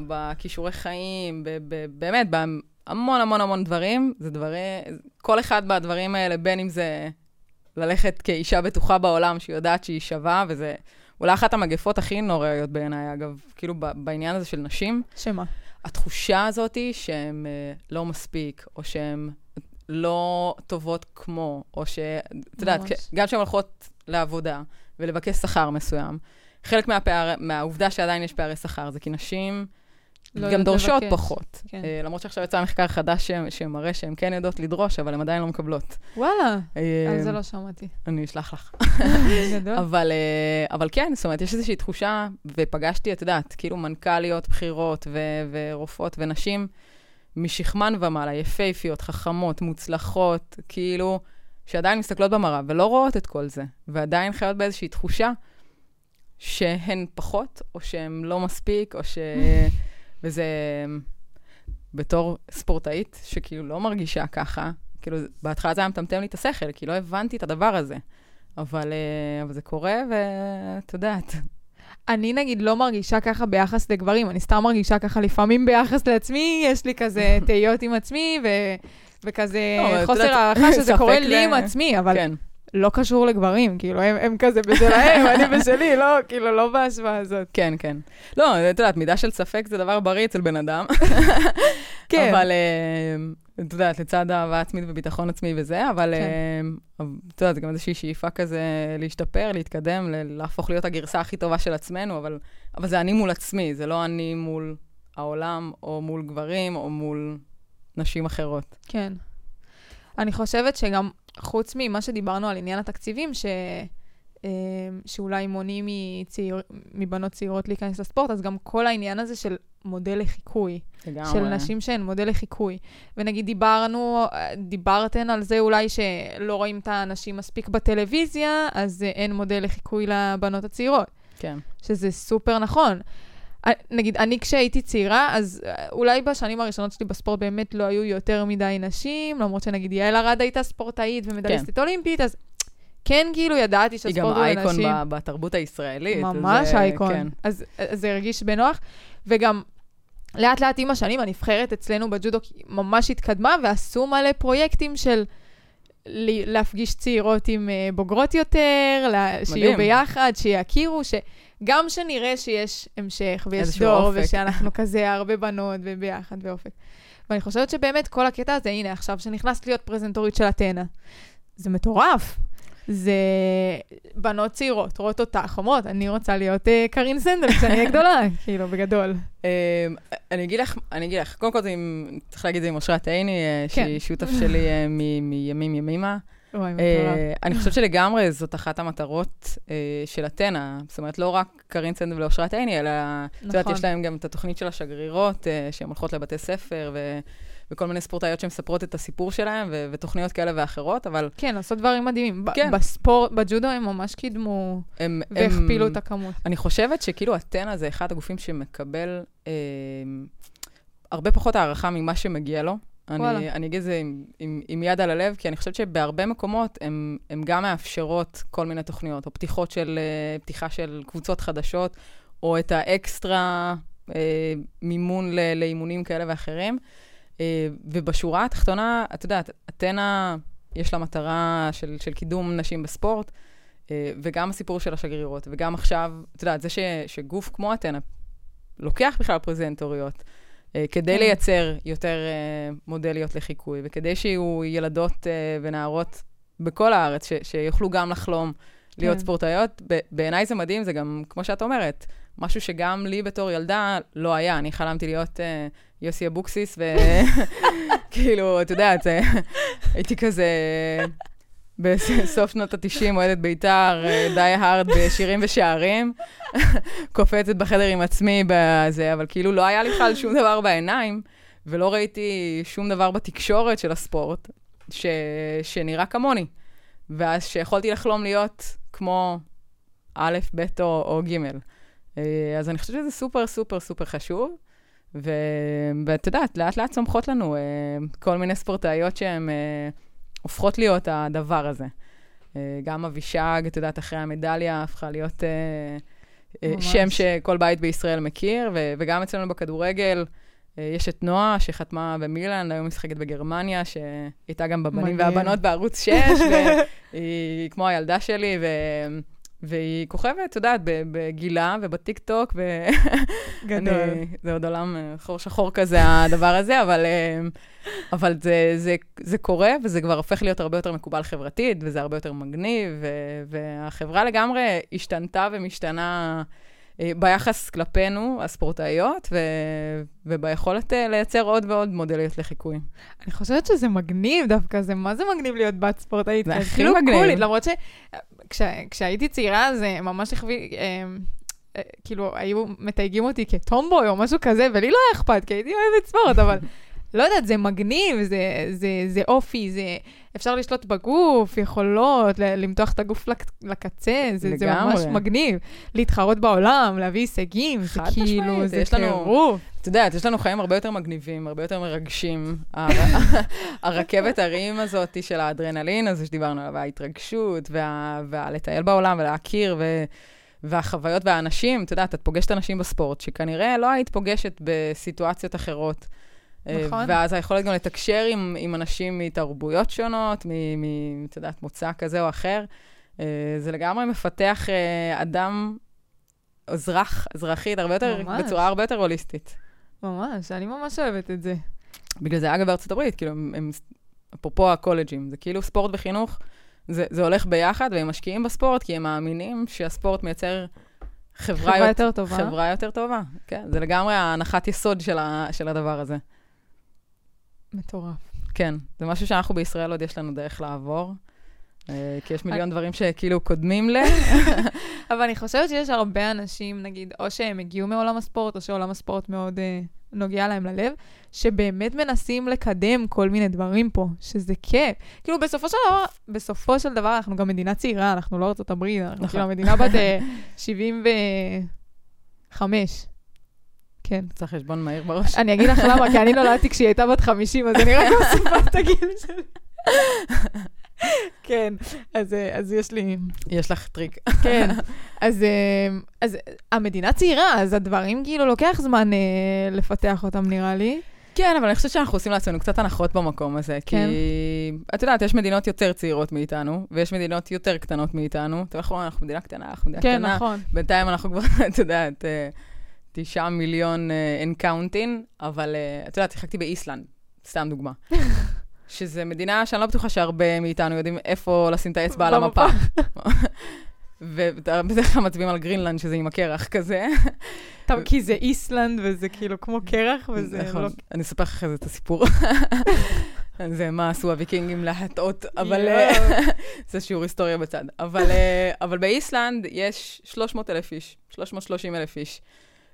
בכישורי חיים, באמת, בהמון המון המון דברים, זה דברי... כל אחד מהדברים האלה, בין אם זה ללכת כאישה בטוחה בעולם, שהיא יודעת שהיא שווה, וזה אולי אחת המגפות הכי נוראיות בעיניי, אגב, כאילו, בעניין הזה של נשים,
שמה?
התחושה הזאת היא שהן אה, לא מספיק, או שהן לא טובות כמו, או ש... את יודעת, גם כשהן הולכות לעבודה ולבקש שכר מסוים, חלק מהפער, מהעובדה שעדיין יש פערי שכר זה כי נשים
לא
גם
יודעת
דורשות
לבקש.
פחות.
כן.
אה, למרות שעכשיו יצא מחקר חדש ש- שמראה שהן כן יודעות לדרוש, אבל הן עדיין לא מקבלות.
וואלה,
אה,
על זה לא שמעתי.
אני אשלח לך.
גדול.
אבל, אה, אבל כן, זאת אומרת, יש איזושהי תחושה, ופגשתי, את יודעת, כאילו מנכ"ליות בכירות ו- ורופאות ונשים משכמן ומעלה, יפייפיות, חכמות, מוצלחות, כאילו, שעדיין מסתכלות במראה ולא רואות את כל זה, ועדיין חיות באיזושהי תחושה שהן פחות, או שהן לא מספיק, או ש... וזה... בתור ספורטאית, שכאילו לא מרגישה ככה, כאילו, בהתחלה זה היה מטמטם לי את השכל, כי לא הבנתי את הדבר הזה. אבל, אה, אבל זה קורה, ואת יודעת.
אני נגיד לא מרגישה ככה ביחס לגברים, אני סתם מרגישה ככה לפעמים ביחס לעצמי, יש לי כזה תהיות עם עצמי, ו... וכזה
לא,
חוסר הערכה שזה קורה לי עם עצמי, אבל
כן.
לא קשור לגברים, כאילו, הם, הם כזה בשלהם, אני בשלי, לא, כאילו, לא בהשוואה הזאת.
כן, כן. לא, את יודעת, מידה של ספק זה דבר בריא אצל בן אדם.
כן.
אבל, אה, את יודעת, לצד אהבה עצמית וביטחון עצמי וזה, אבל,
כן.
אה, את יודעת, זה גם איזושהי שאיפה כזה להשתפר, להתקדם, להפוך להיות הגרסה הכי טובה של עצמנו, אבל, אבל זה אני מול עצמי, זה לא אני מול העולם, או מול גברים, או מול נשים אחרות.
כן. אני חושבת שגם, חוץ ממה שדיברנו על עניין התקציבים, ש... אה, שאולי מונעים מצעיר... מבנות צעירות להיכנס לספורט, אז גם כל העניין הזה של מודל לחיקוי.
לגמרי.
של נשים שהן מודל לחיקוי. ונגיד דיברנו, דיברתן על זה אולי שלא רואים את האנשים מספיק בטלוויזיה, אז אין מודל לחיקוי לבנות הצעירות,
כן.
שזה סופר נכון. אה, נגיד, אני כשהייתי צעירה, אז אה, אולי בשנים הראשונות שלי בספורט באמת לא היו יותר מדי נשים, למרות שנגיד יעל ארד הייתה ספורטאית ומדליסטית אולימפית, אז כן, כאילו ידעתי
היא גם
שהספורט הוא
אייקון
לנשים.
ב- בתרבות הישראלית.
ממש
זה-
אייקון.
כן.
אז, אז זה הרגיש בנוח, וגם לאט לאט עם השנים הנבחרת אצלנו בג'ודו ממש התקדמה, ועשו מלא פרויקטים של להפגיש צעירות עם בוגרות יותר, לה, שיהיו
מדהים.
ביחד, שיכירו, שגם שנראה שיש המשך ויש דור,
אופק.
ושאנחנו כזה הרבה בנות וביחד באופק. ואני חושבת שבאמת כל הקטע הזה, הנה, עכשיו שנכנסת להיות פרזנטורית של אתנה, זה מטורף. זה בנות צעירות, רואות אותך, אומרות, אני רוצה להיות uh, קרין סנדל כשאני אהיה גדולה, כאילו, בגדול.
אמ, אני אגיד לך, אני אגיד לך, קודם כל צריך להגיד את זה עם אושרת עיני, אה,
כן.
שהיא שותף שלי אה, מימים ימימה.
וואי,
אה,
מטורף.
אני חושבת שלגמרי זאת אחת המטרות אה, של אתנה. זאת אומרת, לא רק קרין סנדל ואושרת עיני, אלא, את יודעת,
נכון.
יש להם גם את התוכנית של השגרירות, אה, שהן הולכות לבתי ספר, ו- וכל מיני ספורטאיות שמספרות את הסיפור שלהם, ו- ותוכניות כאלה ואחרות, אבל
כן, לעשות דברים מדהימים.
כן.
בספורט, בג'ודו הם ממש קידמו
הם...
והכפילו
הם-
את הכמות.
אני חושבת שכאילו אתנה זה אחד הגופים שמקבל אה, הרבה פחות הערכה ממה שמגיע לו. אני, אני אגיד את זה עם, עם, עם יד על הלב, כי אני חושבת שבהרבה מקומות הם גם מאפשרות כל מיני תוכניות, או פתיחות של, אה, פתיחה של קבוצות חדשות, או את האקסטרה אה, מימון ל, לאימונים כאלה ואחרים. אה, ובשורה התחתונה, את יודעת, אתנה, יש לה מטרה של, של קידום נשים בספורט, אה, וגם הסיפור של השגרירות, וגם עכשיו, את יודעת, זה ש, שגוף כמו אתנה לוקח בכלל פרזנטוריות, כדי
כן.
לייצר יותר אה, מודליות לחיקוי, וכדי שיהיו ילדות אה, ונערות בכל הארץ, ש, שיוכלו גם לחלום להיות
כן.
ספורטאיות, בעיניי זה מדהים, זה גם, כמו שאת אומרת, משהו שגם לי בתור ילדה לא היה. אני חלמתי להיות אה, יוסי אבוקסיס, וכאילו, את יודעת, הייתי כזה... בסוף שנות ה-90, אוהדת בית"ר, אה, די הארד בשירים ושערים, קופצת בחדר עם עצמי בזה, אבל כאילו לא היה לי בכלל שום דבר בעיניים, ולא ראיתי שום דבר בתקשורת של הספורט ש... שנראה כמוני. ואז שיכולתי לחלום להיות כמו א', ב' או, או ג'. אה, אז אני חושבת שזה סופר סופר סופר חשוב. ואת יודעת, לאט לאט צומחות לנו אה, כל מיני ספורטאיות שהן הופכות להיות הדבר הזה. אה, גם אבישג, את יודעת, אחרי המדליה הפכה להיות אה, אה,
ממש.
שם שכל בית בישראל מכיר, ו... וגם אצלנו בכדורגל. יש את נועה, שחתמה במילאן, היום משחקת בגרמניה, שהייתה גם בבנים
מדהים.
והבנות בערוץ 6, והיא כמו הילדה שלי, ו... והיא כוכבת, את יודעת, בגילה ובטיקטוק, ו...
גדול.
אני, זה עוד עולם אה, חור שחור כזה, הדבר הזה, אבל, אה, אבל זה, זה, זה קורה, וזה כבר הופך להיות הרבה יותר מקובל חברתית, וזה הרבה יותר מגניב, ו, והחברה לגמרי השתנתה ומשתנה אה, ביחס כלפינו, הספורטאיות, ו... וביכולת לייצר עוד ועוד מודליות לחיקוי.
אני חושבת שזה מגניב דווקא, זה מה זה מגניב להיות בת ספורטאית.
זה הכי
כאילו
מגניב.
קולית, למרות שכשהייתי צעירה זה ממש הכווין, אה, אה, כאילו, היו מתייגים אותי כטומבוי או משהו כזה, ולי לא היה אכפת, כי הייתי אוהבת ספורט, אבל לא יודעת, זה מגניב, זה, זה, זה אופי, זה... אפשר לשלוט בגוף, יכולות, למתוח את הגוף לק- לקצה, זה, זה ממש. מגניב. להתחרות בעולם, להביא הישגים, זה כאילו, זה
יש לנו-
טירוף.
את יודעת, יש לנו חיים הרבה יותר מגניבים, הרבה יותר מרגשים. הר- הרכבת הרים הזאת של האדרנלין הזה שדיברנו עליו, וההתרגשות, וה- והלטייל בעולם ולהכיר, ו... והחוויות והאנשים, את יודעת, את פוגשת אנשים בספורט, שכנראה לא היית פוגשת בסיטואציות אחרות. אה,
נכון.
ואז היכולת גם לתקשר עם, עם אנשים מתרבויות שונות, מ... מ- את יודעת, מוצא כזה או אחר, אה, זה לגמרי מפתח אה, אדם, אזרח, אזרחית, הרבה יותר,
ממש.
בצורה הרבה יותר הוליסטית.
ממש, אני ממש אוהבת את זה.
בגלל זה, אגב, בארצות הברית, כאילו, הם, הם אפרופו הקולג'ים, זה כאילו ספורט וחינוך, זה, זה הולך ביחד, והם משקיעים בספורט, כי הם מאמינים שהספורט מייצר חברה,
חברה יותר טובה.
חברה יותר טובה. כן, זה לגמרי ההנחת יסוד של, ה, של הדבר הזה.
מטורף.
כן, זה משהו שאנחנו בישראל עוד יש לנו דרך לעבור, אה, כי יש מיליון דברים שכאילו קודמים ל...
אבל אני חושבת שיש הרבה אנשים, נגיד, או שהם הגיעו מעולם הספורט, או שעולם הספורט מאוד אה, נוגע להם ללב, שבאמת מנסים לקדם כל מיני דברים פה, שזה כיף. כאילו, בסופו של דבר, בסופו של דבר, אנחנו גם מדינה צעירה, אנחנו לא ארצות הברית, אנחנו
נכון.
כאילו מדינה בת אה, 75. כן.
צריך חשבון מהיר בראש.
אני אגיד לך למה, כי אני נולדתי כשהיא הייתה בת 50, אז אני רק מוסיפה את הגיל שלי. כן, אז, אה, אז יש לי...
יש לך טריק.
כן, אז, אה, אז המדינה צעירה, אז הדברים כאילו לוקח זמן אה, לפתח אותם, נראה לי.
כן, אבל אני חושבת שאנחנו עושים לעצמנו קצת הנחות במקום הזה,
כן.
כי את יודעת, יש מדינות יותר צעירות מאיתנו, ויש מדינות יותר קטנות מאיתנו. אתם יכולים, אנחנו מדינה קטנה, אנחנו מדינה
כן,
קטנה.
נכון.
בינתיים אנחנו כבר, את יודעת, תשעה מיליון and counting, אבל אה, את יודעת, שיחקתי באיסלנד, סתם דוגמה. שזה מדינה שאני לא בטוחה שהרבה מאיתנו יודעים איפה לשים את האצבע על. המפה. ובדרך כלל מצביעים על גרינלנד, שזה עם הקרח כזה.
טוב, כי זה איסלנד וזה כאילו כמו קרח, וזה
נכון,
לא...
אני אספר לך אחרי זה את הסיפור. זה מה עשו הוויקינגים להטעות, אבל. אה, זה שיעור היסטוריה בצד. אבל, אה, אבל באיסלנד יש 300 אלף איש, 330 אלף איש.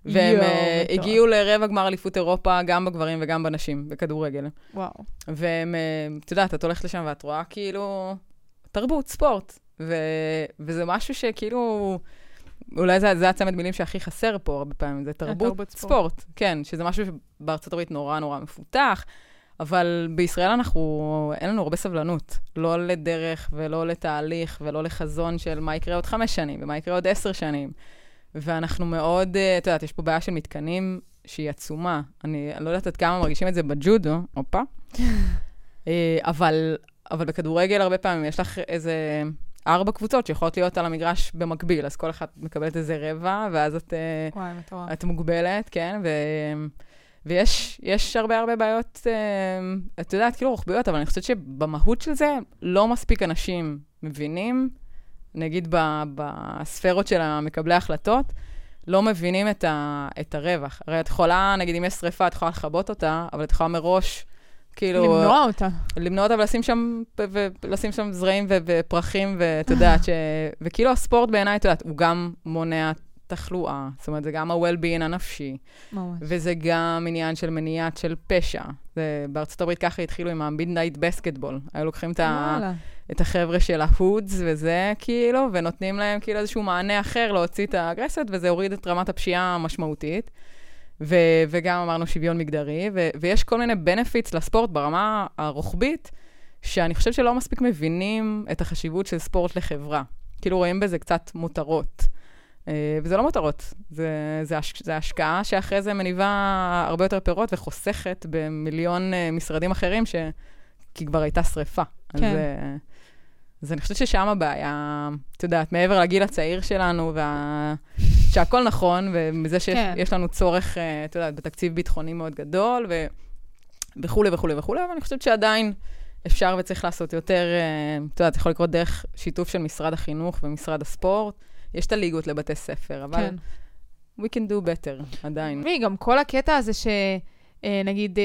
והם
יואו,
אה,
מטורף.
הגיעו לרבע גמר אליפות אירופה, גם בגברים וגם בנשים, בכדורגל.
וואו.
והם, אה, את יודעת, את הולכת לשם ואת רואה כאילו תרבות, ספורט. ו, וזה משהו שכאילו, אולי זה, זה הצמד מילים שהכי חסר פה הרבה פעמים, זה תרבות,
התרבות ספורט.
ספורט. כן, שזה משהו שבארצות הברית נורא נורא מפותח, אבל בישראל אנחנו, אין לנו הרבה סבלנות. לא לדרך ולא לתהליך ולא לחזון של מה יקרה עוד חמש שנים ומה יקרה עוד עשר שנים. ואנחנו מאוד, אה, את יודעת, יש פה בעיה של מתקנים שהיא עצומה. אני, לא יודעת עד כמה מרגישים את זה בג'ודו, הופה. אה, אבל, אבל בכדורגל הרבה פעמים יש לך איזה ארבע קבוצות שיכולות להיות על המגרש במקביל, אז כל אחת מקבלת איזה רבע, ואז את, אה,
וואי, מטורף.
את מוגבלת, כן? ו, ויש יש הרבה הרבה בעיות, את יודעת, כאילו רוחביות, אבל אני חושבת שבמהות של זה לא מספיק אנשים מבינים, נגיד ב, בספרות של המקבלי ההחלטות, לא מבינים את, ה, את הרווח. הרי את יכולה, נגיד אם יש שריפה, את יכולה לכבות אותה, אבל את יכולה מראש, כאילו...
למנוע אותה.
למנוע אותה ולשים שם, ולשים שם זרעים ופרחים, ואת יודעת ש... וכאילו הספורט בעיניי, את יודעת, הוא גם מונע תחלואה, זאת אומרת, זה גם ה-well-being הנפשי,
ממש.
וזה גם עניין של מניעת של פשע. זה, בארצות הברית ככה התחילו עם ה-midnight basketball. היו לוקחים את, ה-. את החבר'ה של ההודס וזה, כאילו, ונותנים להם כאילו איזשהו מענה אחר להוציא את האגרסיות, וזה הוריד את רמת הפשיעה המשמעותית. ו- וגם אמרנו שוויון מגדרי, ו- ויש כל מיני benefits לספורט ברמה הרוחבית, שאני חושבת שלא מספיק מבינים את החשיבות של ספורט לחברה. כאילו רואים בזה קצת מותרות. אה, וזה לא מותרות, זה, זה, הש, זה השקעה שאחרי זה מניבה הרבה יותר פירות וחוסכת במיליון אה, משרדים אחרים, ש... כי כבר הייתה שריפה. אז,
כן.
אה, אז אני חושבת ששם הבעיה, את יודעת, מעבר לגיל הצעיר שלנו, וה... שהכל נכון, ומזה שיש
כן.
לנו צורך, את יודעת, בתקציב ביטחוני מאוד גדול, ו... וכולי וכולי וכולי, אבל אני חושבת שעדיין אפשר וצריך לעשות יותר, את יודעת, יכול לקרות דרך שיתוף של משרד החינוך ומשרד הספורט. יש את הליגות לבתי ספר, אבל
כן.
we can do better, עדיין.
תשמעי, גם כל הקטע הזה שנגיד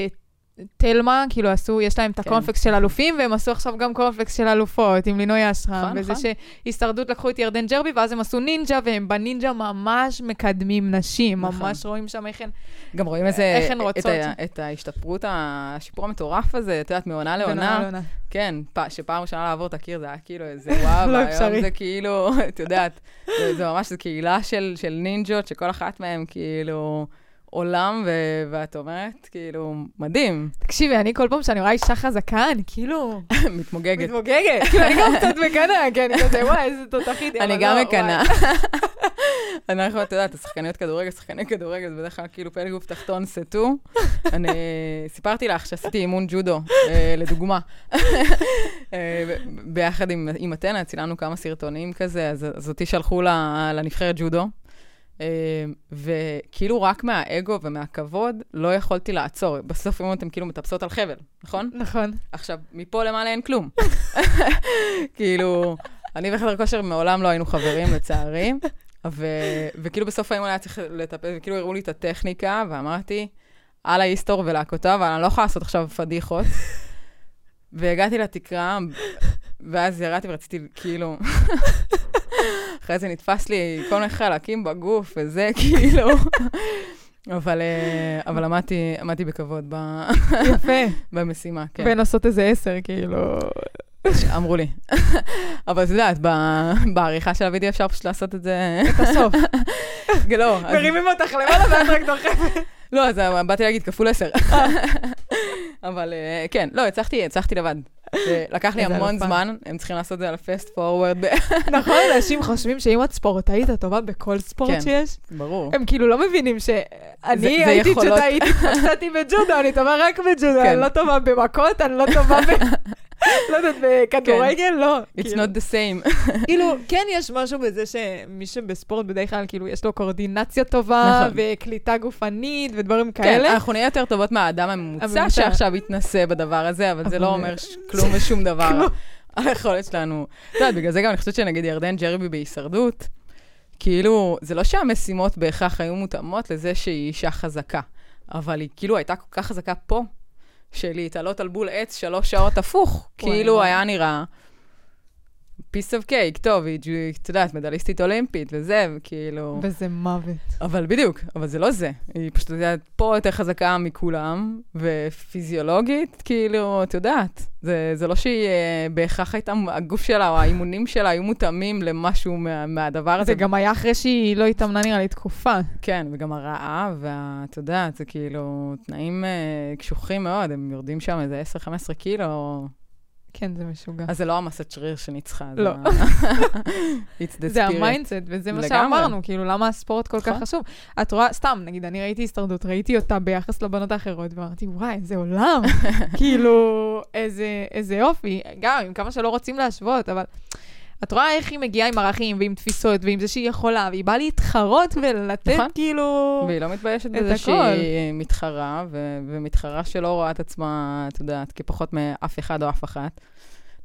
תלמה, כאילו עשו, יש להם את
כן.
הקורנפלקס של אלופים, והם עשו עכשיו גם קורנפלקס של אלופות עם לינוי אשרם.
נכון,
וזה
נכון.
שהישרדות לקחו את ירדן ג'רבי, ואז הם עשו נינג'ה, והם בנינג'ה ממש מקדמים נשים.
נכון.
ממש רואים שם איך הן...
גם רואים איזה, את
רוצות.
ההשתפרות, השיפור המטורף הזה, את יודעת, מעונה לעונה. כן, שפעם ראשונה לעבור את הקיר זה היה כאילו איזה וואו,
לא
והיום
אפשרי.
זה כאילו, את יודעת, זה, ממש, זו קהילה של נינג'ות, שכל אחת מהן כאילו עולם, ו, ואת אומרת, כאילו, מדהים,
תקשיבי, אני כל פעם שאני רואה אישה חזקה, אני כאילו...
מתמוגגת.
מתמוגגת. כאילו, אני גם קצת מקנאה, כי אני כזה, וואי, איזה תותחית.
אני גם
לא,
מקנאה. אנחנו, את יודעת, השחקניות כדורגל, שחקני כדורגל, זה בדרך כלל כאילו פלג גוף תחתון סטו. אני סיפרתי לך שעשיתי אימון ג'ודו, אה, לדוגמה. אה, ביחד עם, אתנה, צילמנו כמה סרטונים כזה, אז, אותי שלחו לנבחרת ג'ודו. אה, וכאילו רק מהאגו ומהכבוד לא יכולתי לעצור. בסוף אם אתם כאילו מטפסות על חבל, נכון?
נכון.
עכשיו, מפה למעלה אין כלום. כאילו, אני וחדר כושר מעולם לא היינו חברים, לצערי. ו... וכאילו בסוף האימון היה צריך לטפל, וכאילו הראו לי את הטכניקה, ואמרתי, על ההיסטור ולהקותיו, אבל אני לא יכולה לעשות עכשיו פדיחות. והגעתי לתקרה, ואז ירדתי ורציתי, כאילו... אחרי זה נתפס לי כל מיני חלקים בגוף וזה, כאילו... אבל, אה, אבל עמדתי, עמדתי בכבוד ב...
יפה.
במשימה, כן.
בין לעשות איזה עשר, כאילו...
אמרו לי. אבל את יודעת, בעריכה של הוידאו אפשר פשוט לעשות את זה...
את הסוף.
לא,
מרימים אותך למעלה ואת רק דוחפת.
לא, אז באתי להגיד כפול עשר. אבל אה, כן, לא, הצלחתי, הצלחתי לבד. לקח לי המון. זמן, הם צריכים לעשות את זה על הפסט פורוורד.
נכון, אנשים חושבים שאם את ספורטאית, את טובה בכל ספורט
כן.
שיש.
ברור.
הם כאילו לא מבינים שאני הייתי. כשהייתי התפשטתי בג'ודו, אני טובה רק בג'ודו,
כן.
אני לא טובה במכות, אני לא טובה ב... לא יודעת, בכדורגל, לא.
It's
כאילו-
not the same.
כאילו, כן יש משהו בזה שמי שבספורט בדרך כלל, כאילו, יש לו קואורדינציה טובה,
נכון.
וקליטה גופנית, ודברים
כן,
כאלה.
אנחנו נהיה יותר טובות מהאדם הממוצע. שעכשיו יתנסה בדבר הזה, אבל זה לא אומר כלום ושום דבר. על היכולת שלנו. את יודעת, בגלל זה גם אני חושבת שנגיד ירדן ג'רבי בהישרדות, כאילו, זה לא שהמשימות בהכרח היו מותאמות לזה שהיא אישה חזקה, אבל היא כאילו הייתה כל כך חזקה פה, שלהתעלות על בול עץ שלוש שעות הפוך, כאילו. היה נראה piece of cake, טוב, היא, את יודעת, מדליסטית אולימפית וזה, וכאילו...
וזה מוות.
אבל בדיוק, אבל זה לא זה. היא פשוט, את יודעת, פה יותר חזקה מכולם, ופיזיולוגית, כאילו, את יודעת, זה, זה לא שהיא אה, בהכרח הייתה, הגוף שלה או האימונים שלה היו מותאמים למשהו מה, מהדבר הזה.
זה גם היה אחרי שהיא לא התאמנה נראה לי תקופה.
כן, וגם הרעב, ואת יודעת, זה כאילו תנאים אה, קשוחים מאוד, הם יורדים שם איזה 10-15 קילו,
כן, זה משוגע.
אז זה לא המסת שריר שניצחה.
לא.
זה.
ה-mindset, וזה מה. שאמרנו, כאילו, למה הספורט כל כך
נכון.
חשוב. את רואה, סתם, נגיד, אני ראיתי הישרדות, ראיתי אותה ביחס לבנות האחרות, ואמרתי, וואי, איזה עולם. כאילו, איזה איזה יופי. גם, עם כמה שלא רוצים להשוות, אבל... את רואה איך היא מגיעה עם ערכים ועם תפיסות ועם זה שהיא יכולה, והיא באה להתחרות ולתת
נכון.
כאילו...
והיא לא מתביישת בזה. שהיא מתחרה, ו- ומתחרה שלא רואה את עצמה, את יודעת, כפחות מאף אחד או אף אחת.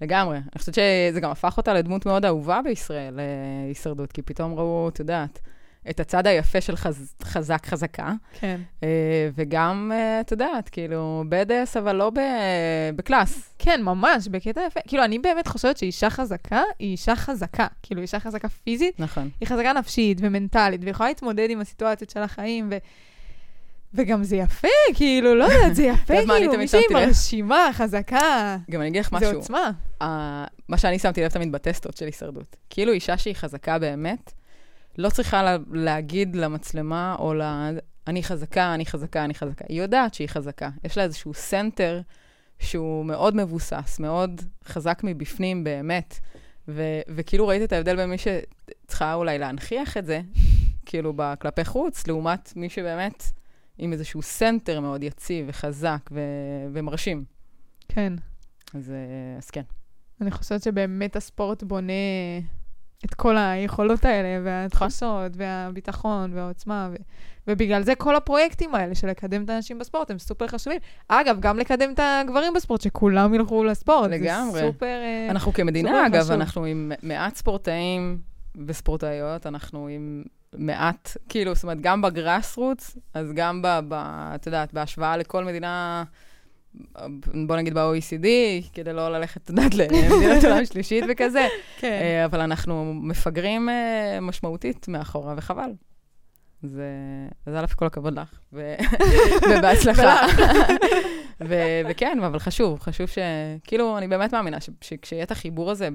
לגמרי. אני חושבת שזה גם הפך אותה לדמות מאוד אהובה בישראל, אה, הישרדות, כי פתאום ראו, את יודעת, את הצד היפה של חז- חזק חזקה,
כן.
אה, וגם, אה, את יודעת, כאילו, בדס, אבל לא ב- בקלאס.
כן, ממש, בקטע יפה. כאילו, אני באמת חושבת שאישה חזקה היא אישה חזקה. כאילו, אישה חזקה פיזית,
נכון.
היא חזקה נפשית ומנטלית, ויכולה להתמודד עם הסיטואציות של החיים, ו... וגם זה יפה, כאילו, לא יודעת, זה יפה, כאילו, מישהי? מרשימה, חזקה,
גם אני אגיד לך
זה
משהו.
עוצמה.
ה- מה שאני שמתי לב תמיד בטסטות של הישרדות. כאילו אישה שהיא חזקה באמת, לא צריכה לה, להגיד למצלמה או ל... אני חזקה, אני חזקה, אני חזקה. היא יודעת שהיא חזקה. יש לה איזשהו center שהוא מאוד מבוסס, מאוד חזק מבפנים באמת. ו- וכאילו ראית את ההבדל בין מי שצריכה אולי להנכיח את זה, כאילו כלפי חוץ, לעומת מי שבאמת עם איזשהו center מאוד יציב וחזק ו- ומרשים.
כן.
אז, אה, אז כן.
אני חושבת שבאמת הספורט בונה את כל היכולות האלה, והתחושות, והביטחון, והעוצמה, ו... ובגלל זה כל הפרויקטים האלה של לקדם את האנשים בספורט הם סופר חשובים. אגב, גם לקדם את הגברים בספורט, שכולם ילכו לספורט.
לגמרי.
זה סופר... אה,
אנחנו
סופר
כמדינה, אגב,
חשוב.
אנחנו עם מעט ספורטאים וספורטאיות, אנחנו עם מעט, כאילו, זאת אומרת, גם בגראס רוץ, אז גם ב... ב את יודעת, בהשוואה לכל מדינה, בוא נגיד ב-OECD, כדי לא ללכת, את יודעת, למדינת עולם שלישית וכזה,
כן.
אה, אבל אנחנו מפגרים אה, משמעותית מאחורה, וחבל. אז אז א', כל הכבוד לך, ו- ובהצלחה. ו- וכן, אבל חשוב, חשוב ש... כאילו, אני באמת מאמינה ש- שכשיהיה את החיבור הזה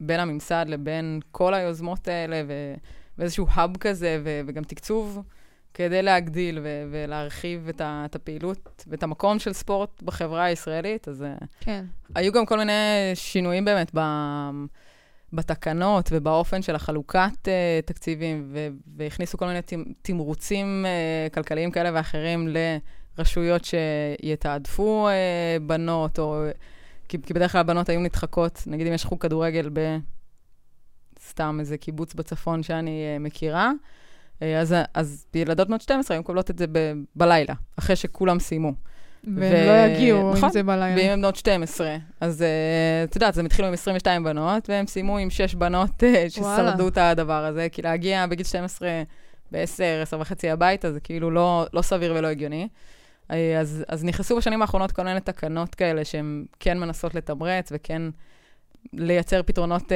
בין הממסד לבין כל היוזמות האלה, ו- ואיזשהו האב כזה, ו- וגם תקצוב כדי להגדיל ו- ולהרחיב את, ה- את הפעילות ואת המקום של ספורט בחברה הישראלית, אז אה,
כן.
היו גם כל מיני שינויים באמת ב- בתקנות ובאופן של החלוקת uh, תקציבים, ו- והכניסו כל מיני תמ- תמרוצים uh, כלכליים כאלה ואחרים לרשויות שיתעדפו uh, בנות, או... כי, כי בדרך כלל הבנות היו נדחקות, נגיד אם יש חוג כדורגל בסתם איזה קיבוץ בצפון שאני uh, מכירה, אז, אז ילדות בנות 12 היו מקבלות את זה ב- בלילה, אחרי שכולם סיימו.
והם לא יגיעו
נכון,
אם זה בלילה.
ואם הן בנות 12, אז uh, את יודעת, אז הם התחילו עם 22 בנות, והם סיימו עם 6 בנות uh, ששרדו את הדבר הזה, כי להגיע בגיל 12 ב-10, 10 וחצי הביתה, זה כאילו לא, לא סביר ולא הגיוני. Uh, אז, אז נכנסו בשנים האחרונות כל מיני תקנות כאלה שהן כן מנסות לתמרץ וכן לייצר פתרונות uh,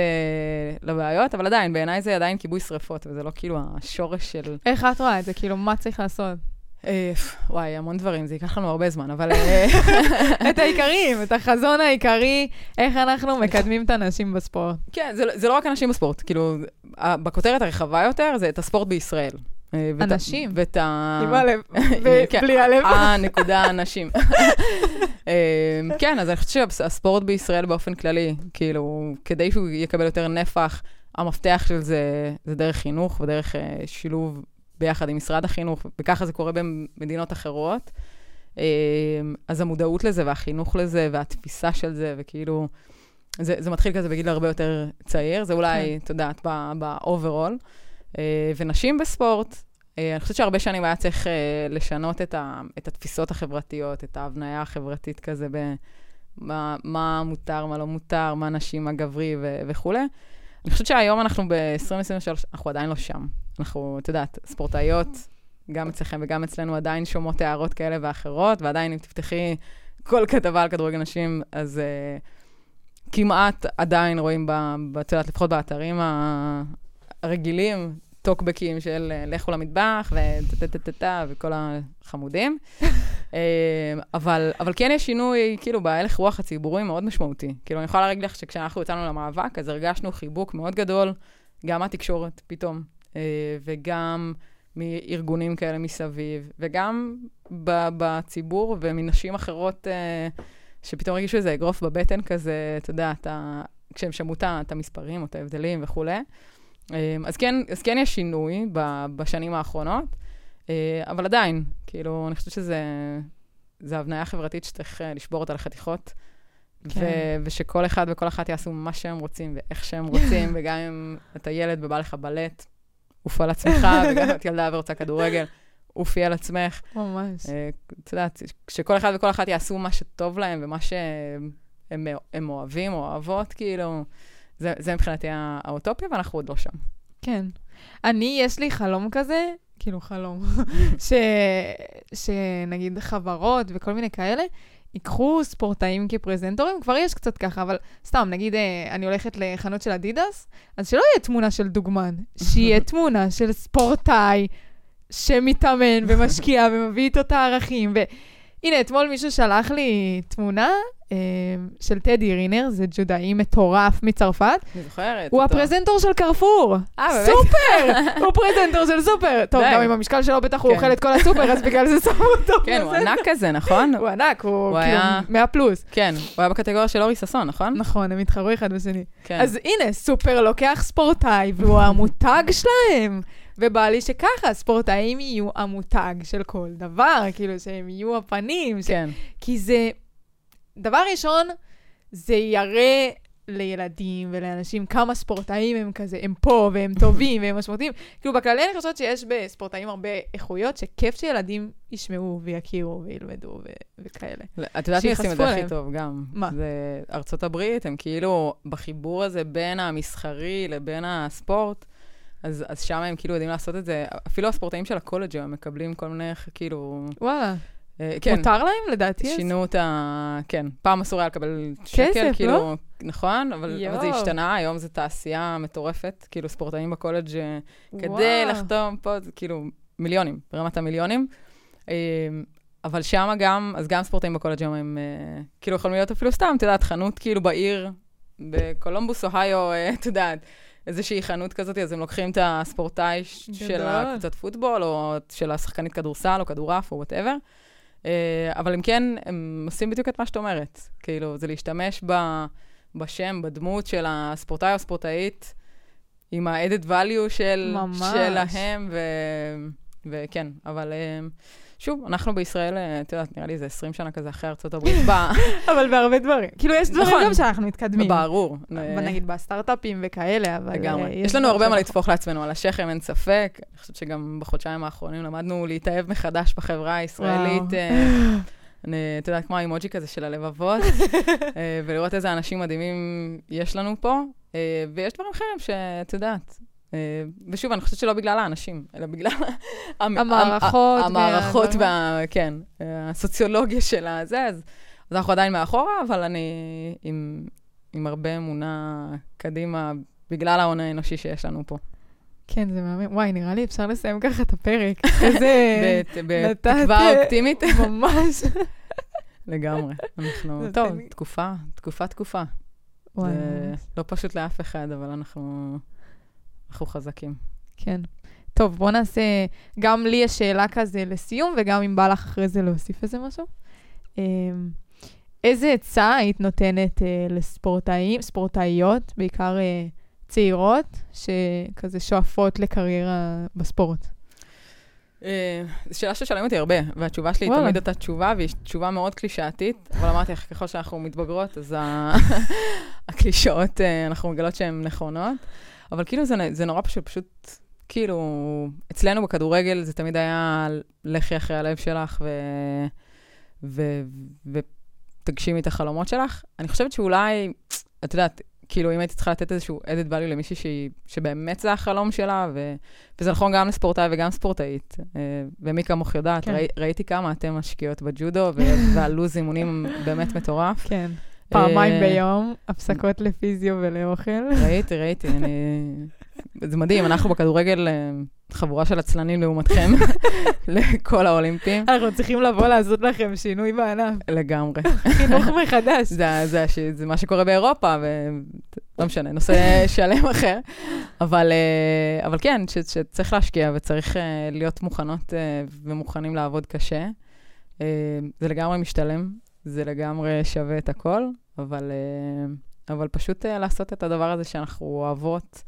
לבעיות, אבל עדיין, בעיניי זה עדיין כיבוי שרפות, וזה לא כאילו השורש של...
איך את רואה את זה? כאילו, מה צריך לעשות?
אה, וואי, המון דברים, זה ייקח לנו הרבה זמן, אבל... אה,
את העיקרים, את החזון העיקרי, איך אנחנו מקדמים את הנשים בספורט.
כן, זה, לא- זה לא רק אנשים בספורט, כאילו, בכותרת הרחבה יותר זה את הספורט בישראל. אה, ואת ה-
אנשים.
ואת ה...
עם הלב,
כן,
ובלי הלב.
אה, נקודה, נשים. אה, כן, אז אני חושבת שהספורט בישראל באופן כללי, כאילו, כדי שהוא יקבל יותר נפח, המפתח של זה זה דרך חינוך ודרך אה, שילוב ביחד עם משרד החינוך, וככה זה קורה במדינות אחרות. אה, אז המודעות לזה והחינוך לזה והתפיסה של זה, וכאילו, זה, זה מתחיל כזה בגיל הרבה יותר צעיר, זה אולי, את יודעת, ב-overall. ונשים בספורט, אה, אני חושבת שהרבה שנים היה צריך אה, לשנות את, ה, את התפיסות החברתיות, את ההבניה החברתית כזה, במה מה מותר, מה לא מותר, מה נשים, מה גברי ו- וכולי. אני חושבת שהיום אנחנו ב-2023, אנחנו עדיין לא שם. אנחנו, את יודעת, ספורטאיות, גם אצלכם וגם אצלנו עדיין שומעות הערות כאלה ואחרות, ועדיין אם תפתחי כל כתבה על כדורגל נשים, אז uh, כמעט עדיין רואים, את יודעת, לפחות באתרים הרגילים, טוקבקים של אה, לכו למטבח, וטה-טה-טה-טה, וכל החמודים. אה, אבל, אבל כן יש שינוי, כאילו, בהלך רוח הציבורי מאוד משמעותי. כאילו, אני יכולה להגיד לך שכשאנחנו יצאנו למאבק, אז הרגשנו חיבוק מאוד גדול, גם מהתקשורת פתאום, אה, וגם מארגונים כאלה מסביב, וגם בציבור ומנשים אחרות שפתאום הרגישו איזה אגרוף בבטן כזה, אתה יודע, אתה, כשהם שמעו את המספרים או את ההבדלים וכולי. אז כן, אז כן יש שינוי ב, בשנים האחרונות, אבל עדיין, כאילו, אני חושבת שזה זה הבניה חברתית שצריך לשבור אותה לחתיכות, כן. ו- ושכל אחד וכל אחת יעשו מה שהם רוצים ואיך שהם רוצים, וגם אם אתה ילד ובא לך בלט, עוף על עצמך, וגם את ילדה ורוצה כדורגל, עופי על עצמך.
ממש.
את יודעת, כשכל אחד וכל אחת יעשו מה שטוב להם ומה שהם אוהבים או אוהבות, כאילו, זה, זה מבחינתי האוטופיה, ואנחנו עוד לא שם.
כן. אני, יש לי חלום כזה, כאילו חלום, ש, שנגיד חברות וכל מיני כאלה, ייקחו ספורטאים כפרזנטורים, כבר יש קצת ככה, אבל סתם, נגיד אה, אני הולכת לחנות של אדידס, אז שלא יהיה תמונה של דוגמן, שיהיה תמונה של ספורטאי שמתאמן ומשקיע ומביא איתו את הערכים. והנה, אתמול מישהו שלח לי תמונה אה, של טדי רינר, זה ג'ודאי מטורף מצרפת.
אני זוכרת.
הוא הפרזנטור של קרפור.
אה, באמת?
סופר! הוא פרזנטור של סופר. טוב. גם עם המשקל שלו בטח הוא
כן.
אוכל את כל הסופר, אז בגלל זה שמו אותו
כן, הוא. ענק כזה, נכון?
הוא ענק, הוא כאילו
היה-
100 פלוס.
כן, הוא היה בקטגוריה של אורי ששון, נכון?
נכון, הם התחרו אחד בשני.
כן.
אז הנה, סופר לוקח ספורטאי, והוא המותג שלהם. ובא לי שככה, ספורטאים יהיו המותג של כל דבר, כאילו שהם יהיו הפנים. ש...
כן.
כי זה, דבר ראשון, זה יראה לילדים ולאנשים כמה ספורטאים הם כזה, הם פה והם טובים והם משמעותיים. כאילו, בכללי אני חושבת שיש בספורטאים הרבה איכויות שכיף שילדים ישמעו ויכירו וילמדו ו- וכאלה.
את יודעת מי עושים את זה הכי. טוב גם?
מה?
זה ארצות הברית, הם כאילו בחיבור הזה בין המסחרי לבין הספורט. אז, אז שם הם כאילו יודעים לעשות את זה. אפילו הספורטאים של הקולג' הם מקבלים כל מיני, כאילו...
וואלה.
אה, כן,
מותר להם, לדעתי?
שינו את ה... כן, פעם אסור היה לקבל
כסף,
שקל,
לא?
כאילו, נכון, אבל, אבל זה. השתנה, היום זו תעשייה מטורפת, כאילו ספורטאים בקולג' אה, כדי
וואו.
לחתום פה, זה כאילו מיליונים, ברמת המיליונים. אה, אבל שם גם, אז גם ספורטאים בקולג' היום הם אה, כאילו יכולים להיות אפילו סתם, את יודעת, חנות כאילו בעיר, בקולומבוס, אוהיו, את יודעת, איזושהי חנות כזאת, אז הם לוקחים את הספורטאי של. הקבוצת פוטבול, או של השחקנית כדורסל, או כדורעף, או whatever. אבל הם כן, הם עושים בדיוק את מה שאת אומרת. כאילו, זה להשתמש ב, בשם, בדמות של הספורטאי או הספורטאית, עם ה-added value של,
ממש.
שלהם, ו, וכן, אבל אה, שוב, אנחנו בישראל, אה, את יודעת, נראה לי זה 20 שנה כזה אחרי ארצות הברית,
אבל בהרבה דברים. כאילו, יש דברים
נכון.
גם שאנחנו מתקדמים.
ברור. אה,
נגיד בסטארט-אפים וכאלה, אבל...
לגמרי.
אה,
יש לנו הרבה מה לטפוח לעצמנו על השכם, אין ספק. אני חושבת שגם בחודשיים האחרונים למדנו להתאהב מחדש בחברה הישראלית. את יודעת, כמו האימוג'י כזה של הלבבות, ולראות איזה אנשים מדהימים יש לנו פה. ויש דברים אחרים שאת יודעת. אה, ושוב, אני חושבת שלא בגלל האנשים, אלא בגלל המ-
המערכות
המ- המערכות. וה... כן, אה, הסוציולוגיה של הזה, אז, אז אנחנו עדיין מאחורה, אבל אני עם, עם הרבה אמונה קדימה, בגלל ההון האנושי שיש לנו פה.
כן, זה מהמם. וואי, נראה לי אפשר לסיים ככה את הפרק. איזה...
בתקווה אופטימית.
ממש.
לגמרי. אנחנו, טוב, תקופה, תקופה, תקופה.
וואי.
לא פשוט לאף אחד, אבל אנחנו, אנחנו חזקים.
כן. טוב, בוא נעשה, גם לי יש שאלה כזה לסיום, וגם אם בא לך אחרי זה להוסיף איזה משהו. אמ, איזה עצה היית נותנת אה, לספורטאים, ספורטאיות, בעיקר אה, צעירות, שכזה שואפות לקריירה בספורט?
אה, זו שאלה ששואלים אותי הרבה, והתשובה שלי היא
וואלה.
תמיד אותה תשובה, והיא תשובה מאוד קלישאתית, אבל אמרתי לך, ככל שאנחנו מתבגרות, אז הקלישאות, אה, אנחנו מגלות שהן נכונות. אבל כאילו זה, זה נורא פשוט, פשוט, כאילו, אצלנו בכדורגל זה תמיד היה לכי אחרי הלב שלך, ו... ו... ותגשימי את החלומות שלך. אני חושבת שאולי, את יודעת, כאילו, אם הייתי צריכה לתת איזשהו added value למישהי שהיא, שבאמת זה החלום שלה, ו... וזה נכון גם לספורטאי וגם ספורטאית. אה, ומי כמוך יודעת,
כן.
ראי, ראיתי כמה אתם משקיעות בג'ודו, ו- והלו"ז אימונים באמת מטורף.
כן. פעמיים
אה,
ביום, הפסקות לפיזיו ולאוכל.
ראיתי, ראיתי, אני... זה מדהים, אנחנו בכדורגל אה, חבורה של עצלנים לעומתכם, לכל האולימפים.
אנחנו צריכים לבוא לעשות לכם שינוי בענף.
לגמרי.
חינוך מחדש.
זה, זה, הש- זה מה שקורה באירופה, ולא משנה, נושא שלם אחר. אבל, אה, אבל כן, ש, שצריך להשקיע וצריך להיות מוכנות ומוכנים לעבוד קשה. זה לגמרי משתלם, זה לגמרי שווה את הכל, אבל, אה, אבל פשוט אה, לעשות את הדבר הזה שאנחנו אוהבות,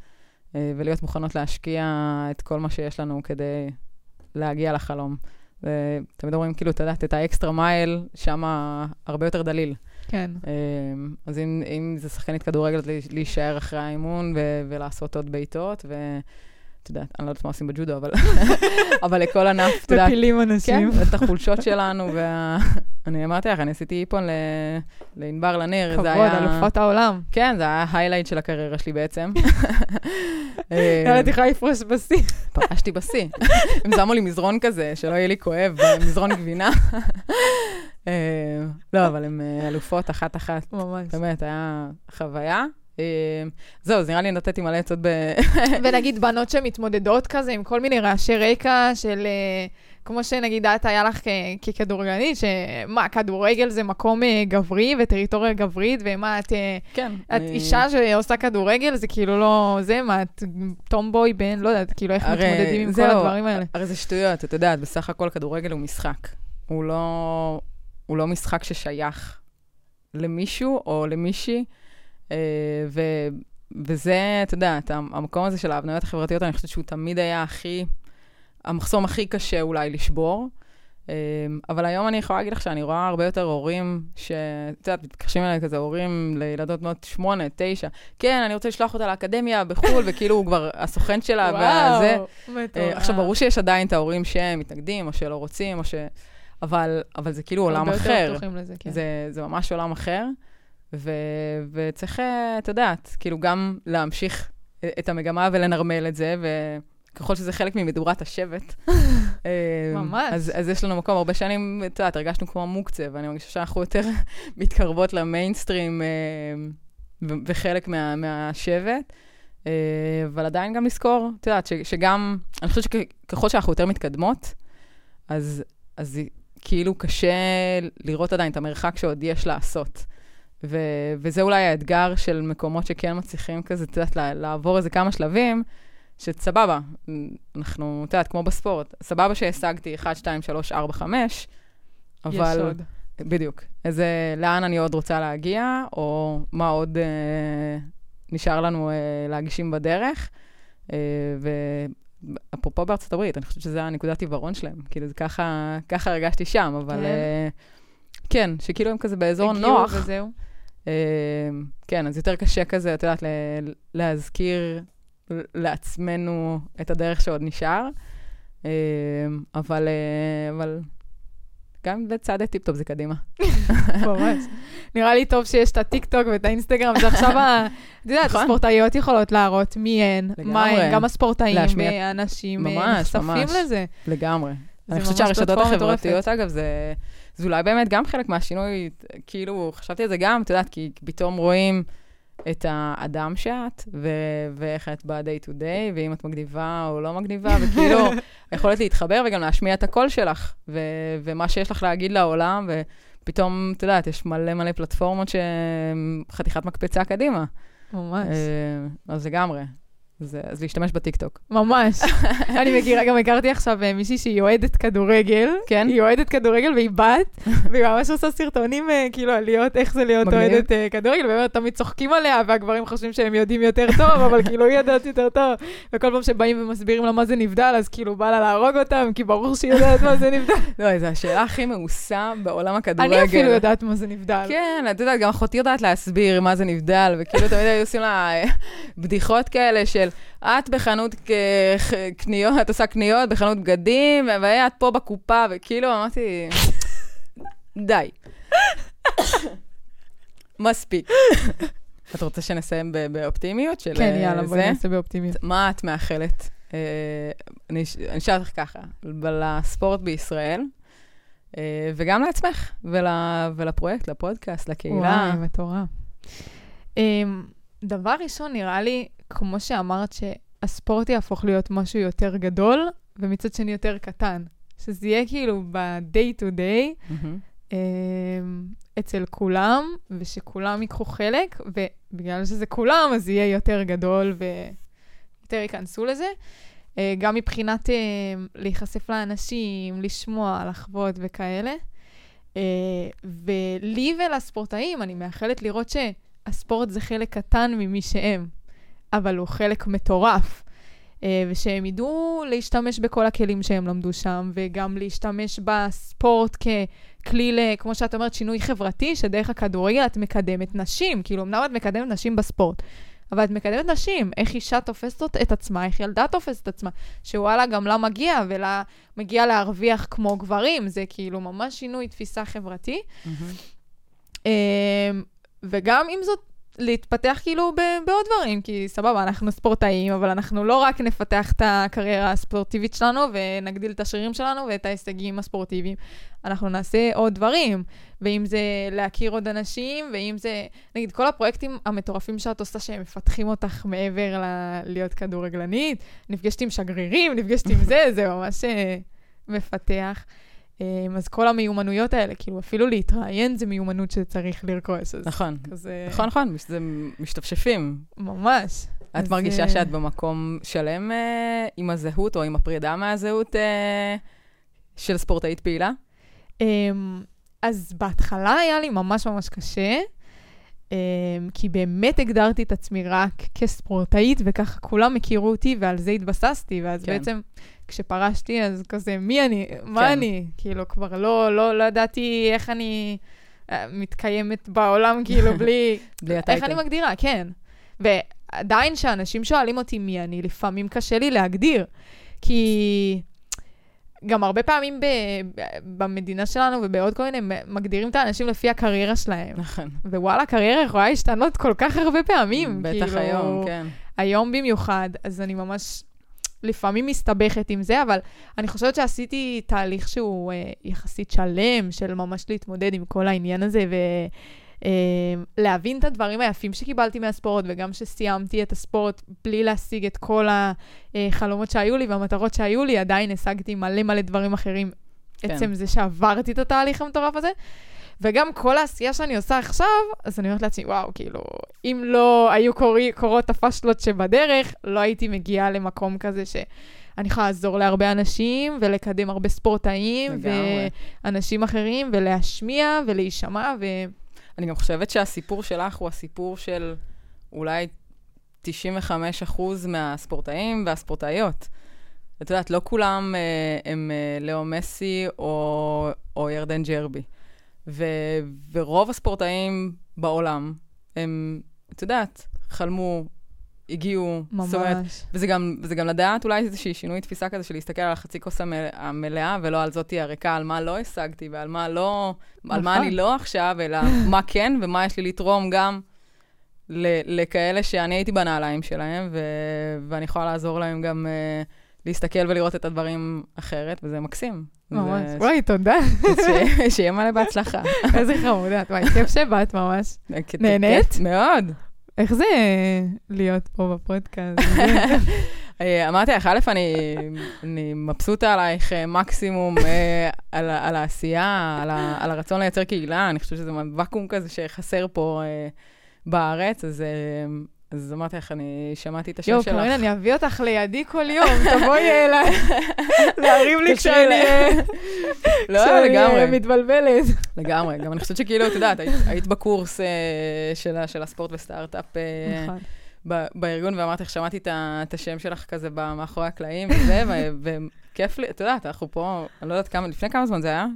אה, ולהיות מוכנות להשקיע את כל מה שיש לנו כדי להגיע לחלום. ותמיד אומרים, כאילו, את יודעת, את האקסטרה מייל, שם הרבה יותר דליל.
כן.
אז אם, אם זה שחקנית כדורגל, להישאר אחרי האימון ו- ולעשות עוד בעיטות, יודעת, אני לא יודעת מה עושים בג'ודו, אבל, אבל לכל ענף, את יודעת,
מפילים
כן,
אנשים.
את החולשות שלנו, וה... אני אמרתי לך, אני עשיתי איפון ל... לענבר לניר,
כבוד,
זה היה...
אלופת העולם.
כן, זה היה ההיילייט של הקריירה שלי בעצם. אמ,
יאללה, את יכולה לפרוש בשיא.
פרשתי בשיא. הם שמו לי מזרון כזה, שלא יהיה לי כואב, מזרון גבינה. אה, לא, אבל הן אה, אלופות אחת-אחת.
ממש.
באמת, היה חוויה. אה, זהו, אז נראה לי נתתי מלא עצות ב...
ונגיד בנות שמתמודדות כזה עם כל מיני רעשי רקע של, אה, כמו שנגיד את היה לך ככדורגלנית, שמה, כדורגל זה מקום אה, גברי וטריטוריה גברית, ומה, את, אה,
כן.
את
אני-
אישה שעושה כדורגל, זה כאילו לא, זה מה, את טומבוי בן, לא יודעת, כאילו איך
הרי
מתמודדים עם כל
זהו,
הדברים האלה.
הרי זה שטויות, את יודעת, בסך הכל כדורגל הוא משחק. הוא לא, הוא לא משחק ששייך למישהו או למישהי, ו, וזה, את יודעת, המ- המקום הזה של ההבניות החברתיות, אני חושבת שהוא תמיד היה הכי, המחסום הכי קשה אולי לשבור. אה, אבל היום אני יכולה להגיד לך שאני רואה הרבה יותר הורים, שאת יודעת, מתקשרים אליי כזה הורים לילדות בנות שמונה, תשע, כן, אני רוצה לשלוח אותה לאקדמיה בחו"ל, וכאילו הוא כבר הסוכן שלה.
וואו,
אה,
מטורף.
עכשיו, ברור שיש עדיין את ההורים שמתנגדים, או שלא רוצים, או ש... אבל, אבל זה כאילו עולם
הרבה יותר
אחר.
פתוחים לזה, כן.
זה, זה ממש עולם אחר, ו, וצריך, אה, את יודעת, כאילו גם להמשיך את המגמה ולנרמל את זה, וככל שזה חלק ממדורת השבט. אה,
ממש.
אז, אז יש לנו מקום, הרבה שנים, את יודעת, הרגשנו כמו מוקצה, ואני מרגישה שאנחנו יותר מתקרבות למיינסטרים אה, וחלק מה, מהשבט. אה, אבל עדיין גם לזכור, את יודעת, ש- שגם, אני חושבת שככל שאנחנו יותר מתקדמות, אז, אז כאילו קשה לראות עדיין את המרחק שעוד יש לעשות. ו- וזה אולי האתגר של מקומות שכן מצליחים כזה, את יודעת, לעבור איזה כמה שלבים, שסבבה, אנחנו, את יודעת, כמו בספורט, סבבה שהשגתי 1, 2, 3, 4, 5, אבל...
יש עוד.
בדיוק. איזה, לאן אני עוד רוצה להגיע, או מה עוד אה, נשאר לנו אה, להגשים בדרך. אה, ואפרופו בארצות הברית, אני חושבת שזה הנקודת עיוורון שלהם. כאילו, זה ככה, ככה הרגשתי שם, אבל
כן.
אה, כן, שכאילו הם כזה באזור
הכי
נוח.
וזהו.
אה, כן, אז יותר קשה כזה, את יודעת, להזכיר לעצמנו את הדרך שעוד נשאר. אה, אבל, אה, אבל גם בצעדי טיפ-טופ זה קדימה.
ממש. נראה לי טוב שיש את הטיקטוק ואת האינסטגרם, שעכשיו, ה- את יודעת,
נכון.
הספורטאיות יכולות להראות מי הן, מה. הן, גם הספורטאים
להשמיע-
אה,
ממש,
נחשפים
ממש.
לזה.
לגמרי.
זה
אני חושבת שהרשתות החברתיות. אגב, זה, זה אולי באמת גם חלק מהשינוי, כאילו, חשבתי על זה גם, את יודעת, כי פתאום רואים את האדם שאת, ו- ואיך את ב-day to day, ואם את מגניבה או לא מגניבה, וכאילו, יכולת להתחבר וגם להשמיע את הקול שלך, ו- ומה שיש לך להגיד לעולם, ופתאום, את יודעת, יש מלא מלא פלטפורמות שהן חתיכת מקפצה קדימה.
ממש.
אה, אז לגמרי. זה- אז להשתמש בטיקטוק.
ממש. אני מכירה, גם הכרתי עכשיו אה, מישהי שהיא אוהדת כדורגל.
כן?
היא אוהדת כדורגל והיא בת, והיא ממש עושה סרטונים, אה, כאילו, על להיות, איך זה להיות. אוהדת אה, כדורגל, ובאמת תמיד צוחקים עליה, והגברים חושבים שהם יודעים יותר טוב, אבל כאילו, היא יודעת יותר טוב. וכל פעם שבאים ומסבירים לה מה זה נבדל, אז כאילו, בא לה להרוג אותם, כי ברור שהיא יודעת מה זה נבדל.
לא, זו השאלה הכי מאוסה בעולם הכדורגל.
אני אפילו יודעת מה זה נבדל.
כן, את יודעת, גם אחותי יודעת להסביר מה זה נבדל, וכאילו תמיד היו עושים לה בדיחות כאלה של, את בחנות קניות, את עושה קניות בחנות בגדים, ואת פה בקופה, וכאילו אמרתי, די. מספיק. את רוצה שנסיים באופטימיות של
כן,
אה,
יאללה, בואי
זה?
נעשה באופטימיות.
מה את מאחלת? אה, אני אש- אני אשאל אותך ככה, לספורט בישראל, אה, וגם לעצמך, ול, ולפרויקט, לפודקאסט, לקהילה.
וואי, מטורף. אמ, דבר ראשון, נראה לי, כמו שאמרת, שהספורט יהפוך להיות משהו יותר גדול, ומצד שני יותר קטן. שזה יהיה כאילו ב-day to day. אמ, אצל כולם, ושכולם ייקחו חלק, ובגלל שזה כולם, אז יהיה יותר גדול ויותר ייכנסו לזה. אה, גם מבחינת אה, להיחשף לאנשים, לשמוע, לחוות וכאלה. אה, ולי ולספורטאים, אני מאחלת לראות שהספורט זה חלק קטן ממי שהם, אבל הוא חלק מטורף. אה, ושהם ידעו להשתמש בכל הכלים שהם למדו שם, וגם להשתמש בספורט ככלי, כמו שאת אומרת, שינוי חברתי, שדרך הכדורגל את מקדמת נשים. כאילו, אמנם את מקדמת נשים בספורט, אבל את מקדמת נשים. איך אישה תופסת את עצמה, איך ילדה תופסת את עצמה. שוואלה, גם לה מגיע, ולה מגיע להרוויח כמו גברים. זה כאילו ממש שינוי תפיסה חברתי. אמ, וגם עם זאת, להתפתח כאילו ב- בעוד דברים, כי סבבה, אנחנו ספורטאים, אבל אנחנו לא רק נפתח את הקריירה הספורטיבית שלנו ונגדיל את השרירים שלנו ואת ההישגים הספורטיביים, אנחנו נעשה עוד דברים. ואם זה להכיר עוד אנשים, ואם זה, נגיד, כל הפרויקטים המטורפים שאת עושה, שהם מפתחים אותך מעבר ל- להיות כדורגלנית, נפגשתי עם שגרירים, נפגשתי עם זה, זה ממש אה, מפתח. אמ, אז כל המיומנויות האלה, כאילו, אפילו להתראיין זה מיומנות שצריך לרכוש.
נכון.
כזה...
נכון, נכון, זה משתפשפים.
ממש.
את
אז,
מרגישה
אה,
שאת במקום שלם אה, עם הזהות, או עם הפרידה מהזהות אה, של ספורטאית פעילה?
אמ, אז בהתחלה היה לי ממש ממש קשה, כי באמת הגדרתי את עצמי רק כספורטאית, וככה כולם הכירו אותי, ועל זה התבססתי, ואז
כן.
בעצם כשפרשתי, אז כזה, מי אני? מה
כן.
אני? כאילו, כבר לא, לא, לא ידעתי איך אני אה, מתקיימת בעולם, כאילו, בלי...
בלי
איך
הטייטל.
אני מגדירה, כן. ועדיין כשאנשים שואלים אותי מי אני, לפעמים קשה לי להגדיר. כי גם הרבה פעמים ב, ב, במדינה שלנו ובעוד כל מיני, מגדירים את האנשים לפי הקריירה שלהם.
נכון.
ווואלה, הקריירה יכולה להשתנות כל כך הרבה פעמים.
בטח
כאילו,
היום, כן.
היום במיוחד, אז אני ממש לפעמים מסתבכת עם זה, אבל אני חושבת שעשיתי תהליך שהוא אה, יחסית שלם, של ממש להתמודד עם כל העניין הזה, ולהבין אה, את הדברים היפים שקיבלתי מהספורט, וגם שסיימתי את הספורט בלי להשיג את כל החלומות שהיו לי והמטרות שהיו לי, עדיין השגתי מלא מלא דברים אחרים. כן. עצם זה שעברתי את התהליך המטורף הזה. וגם כל העשייה שאני עושה עכשיו, אז אני אומרת לעצמי, וואו, כאילו, אם לא היו קורי, קורות הפשלות שבדרך, לא הייתי מגיעה למקום כזה שאני יכולה לעזור להרבה אנשים ולקדם הרבה ספורטאים לגמרי. ואנשים אחרים ולהשמיע ולהישמע. ו...
אני גם חושבת שהסיפור שלך הוא הסיפור של אולי 95% מהספורטאים והספורטאיות. את יודעת, לא כולם אה, הם אה, לאו מסי או, או ירדן ג'רבי. ו, ורוב הספורטאים בעולם, הם, את יודעת, חלמו, הגיעו.
ממש. אומרת,
וזה גם, וזה גם לדעת אולי איזושהי שינוי תפיסה כזה של להסתכל על החצי כוס המלאה, ולא על זאתי הריקה, על מה לא השגתי ועל מה לא, נכון. על מה אני לא עכשיו, אלא מה כן ומה יש לי לתרום גם ל, לכאלה שאני הייתי בנעליים שלהם, ו, ואני יכולה לעזור להם גם... Uh, להסתכל ולראות את הדברים אחרת, וזה מקסים.
ממש. וואי, תודה.
שיהיה מלא בהצלחה.
איזה חמודת, וואי, כיף שבאת ממש. נהנית?
מאוד.
איך זה להיות פה בפודקאסט?
אה, אמרתי לך, א', אני מבסוטה עלייך אה, מקסימום אה, על העשייה, על הרצון לייצר קהילה, אני חושבת שזה ואקום כזה שחסר פה בארץ, אז אז אמרתי לך, אני שמעתי את השם שלך.
יואו, קרין, אני אביא אותך לידי כל יום, תבואי אליי, להרים לי כשאני...
לא, לגמרי.
מתבלבלת.
לגמרי. גם אני חושבת שכאילו, את יודעת, היית בקורס אה, של הספורט וסטארט-אפ. אה, נכון. בארגון, ואמרתי לך, שמעתי את השם שלך כזה מאחורי הקלעים וזה, וכיף לי, את יודעת, אנחנו פה, אני לא יודעת כמה, לפני כמה זמן זה היה?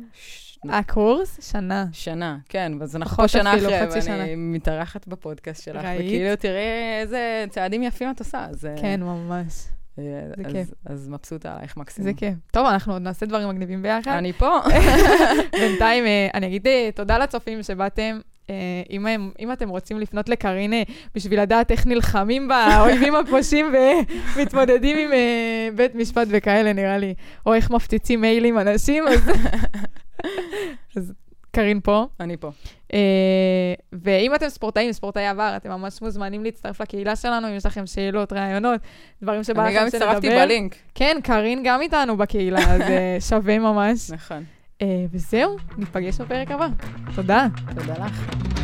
הקורס? שנה.
שנה, כן, אז אנחנו פה שנה אחרי, ואני מתארחת בפודקאסט שלך, ראית? וכאילו, תראי איזה צעדים יפים את עושה, אז...
אה, כן, ממש.
אה, זה כיף. אז מבסוטה עלייך מקסימום.
זה כיף. טוב, אנחנו עוד נעשה דברים מגניבים ביחד.
אני פה.
בינתיים, אה, אני אגיד תודה לצופים שבאתם. אם, הם, אם אתם רוצים לפנות לקרינה בשביל לדעת איך נלחמים באויבים הפושעים ומתמודדים עם בית משפט וכאלה, נראה לי, או איך מפציצים מיילים אנשים, אז אז קארין פה.
אני פה. Uh,
ואם אתם ספורטאים, ספורטאי עבר, אתם ממש מוזמנים להצטרף לקהילה שלנו, אם יש לכם שאלות, רעיונות, דברים שבא לכם שנדבר.
אני גם הצטרפתי בלינק.
כן, קארין גם איתנו בקהילה, אז uh, שווה ממש.
נכון.
Uh, וזהו, ניפגש בפרק הבא. תודה.
תודה לך.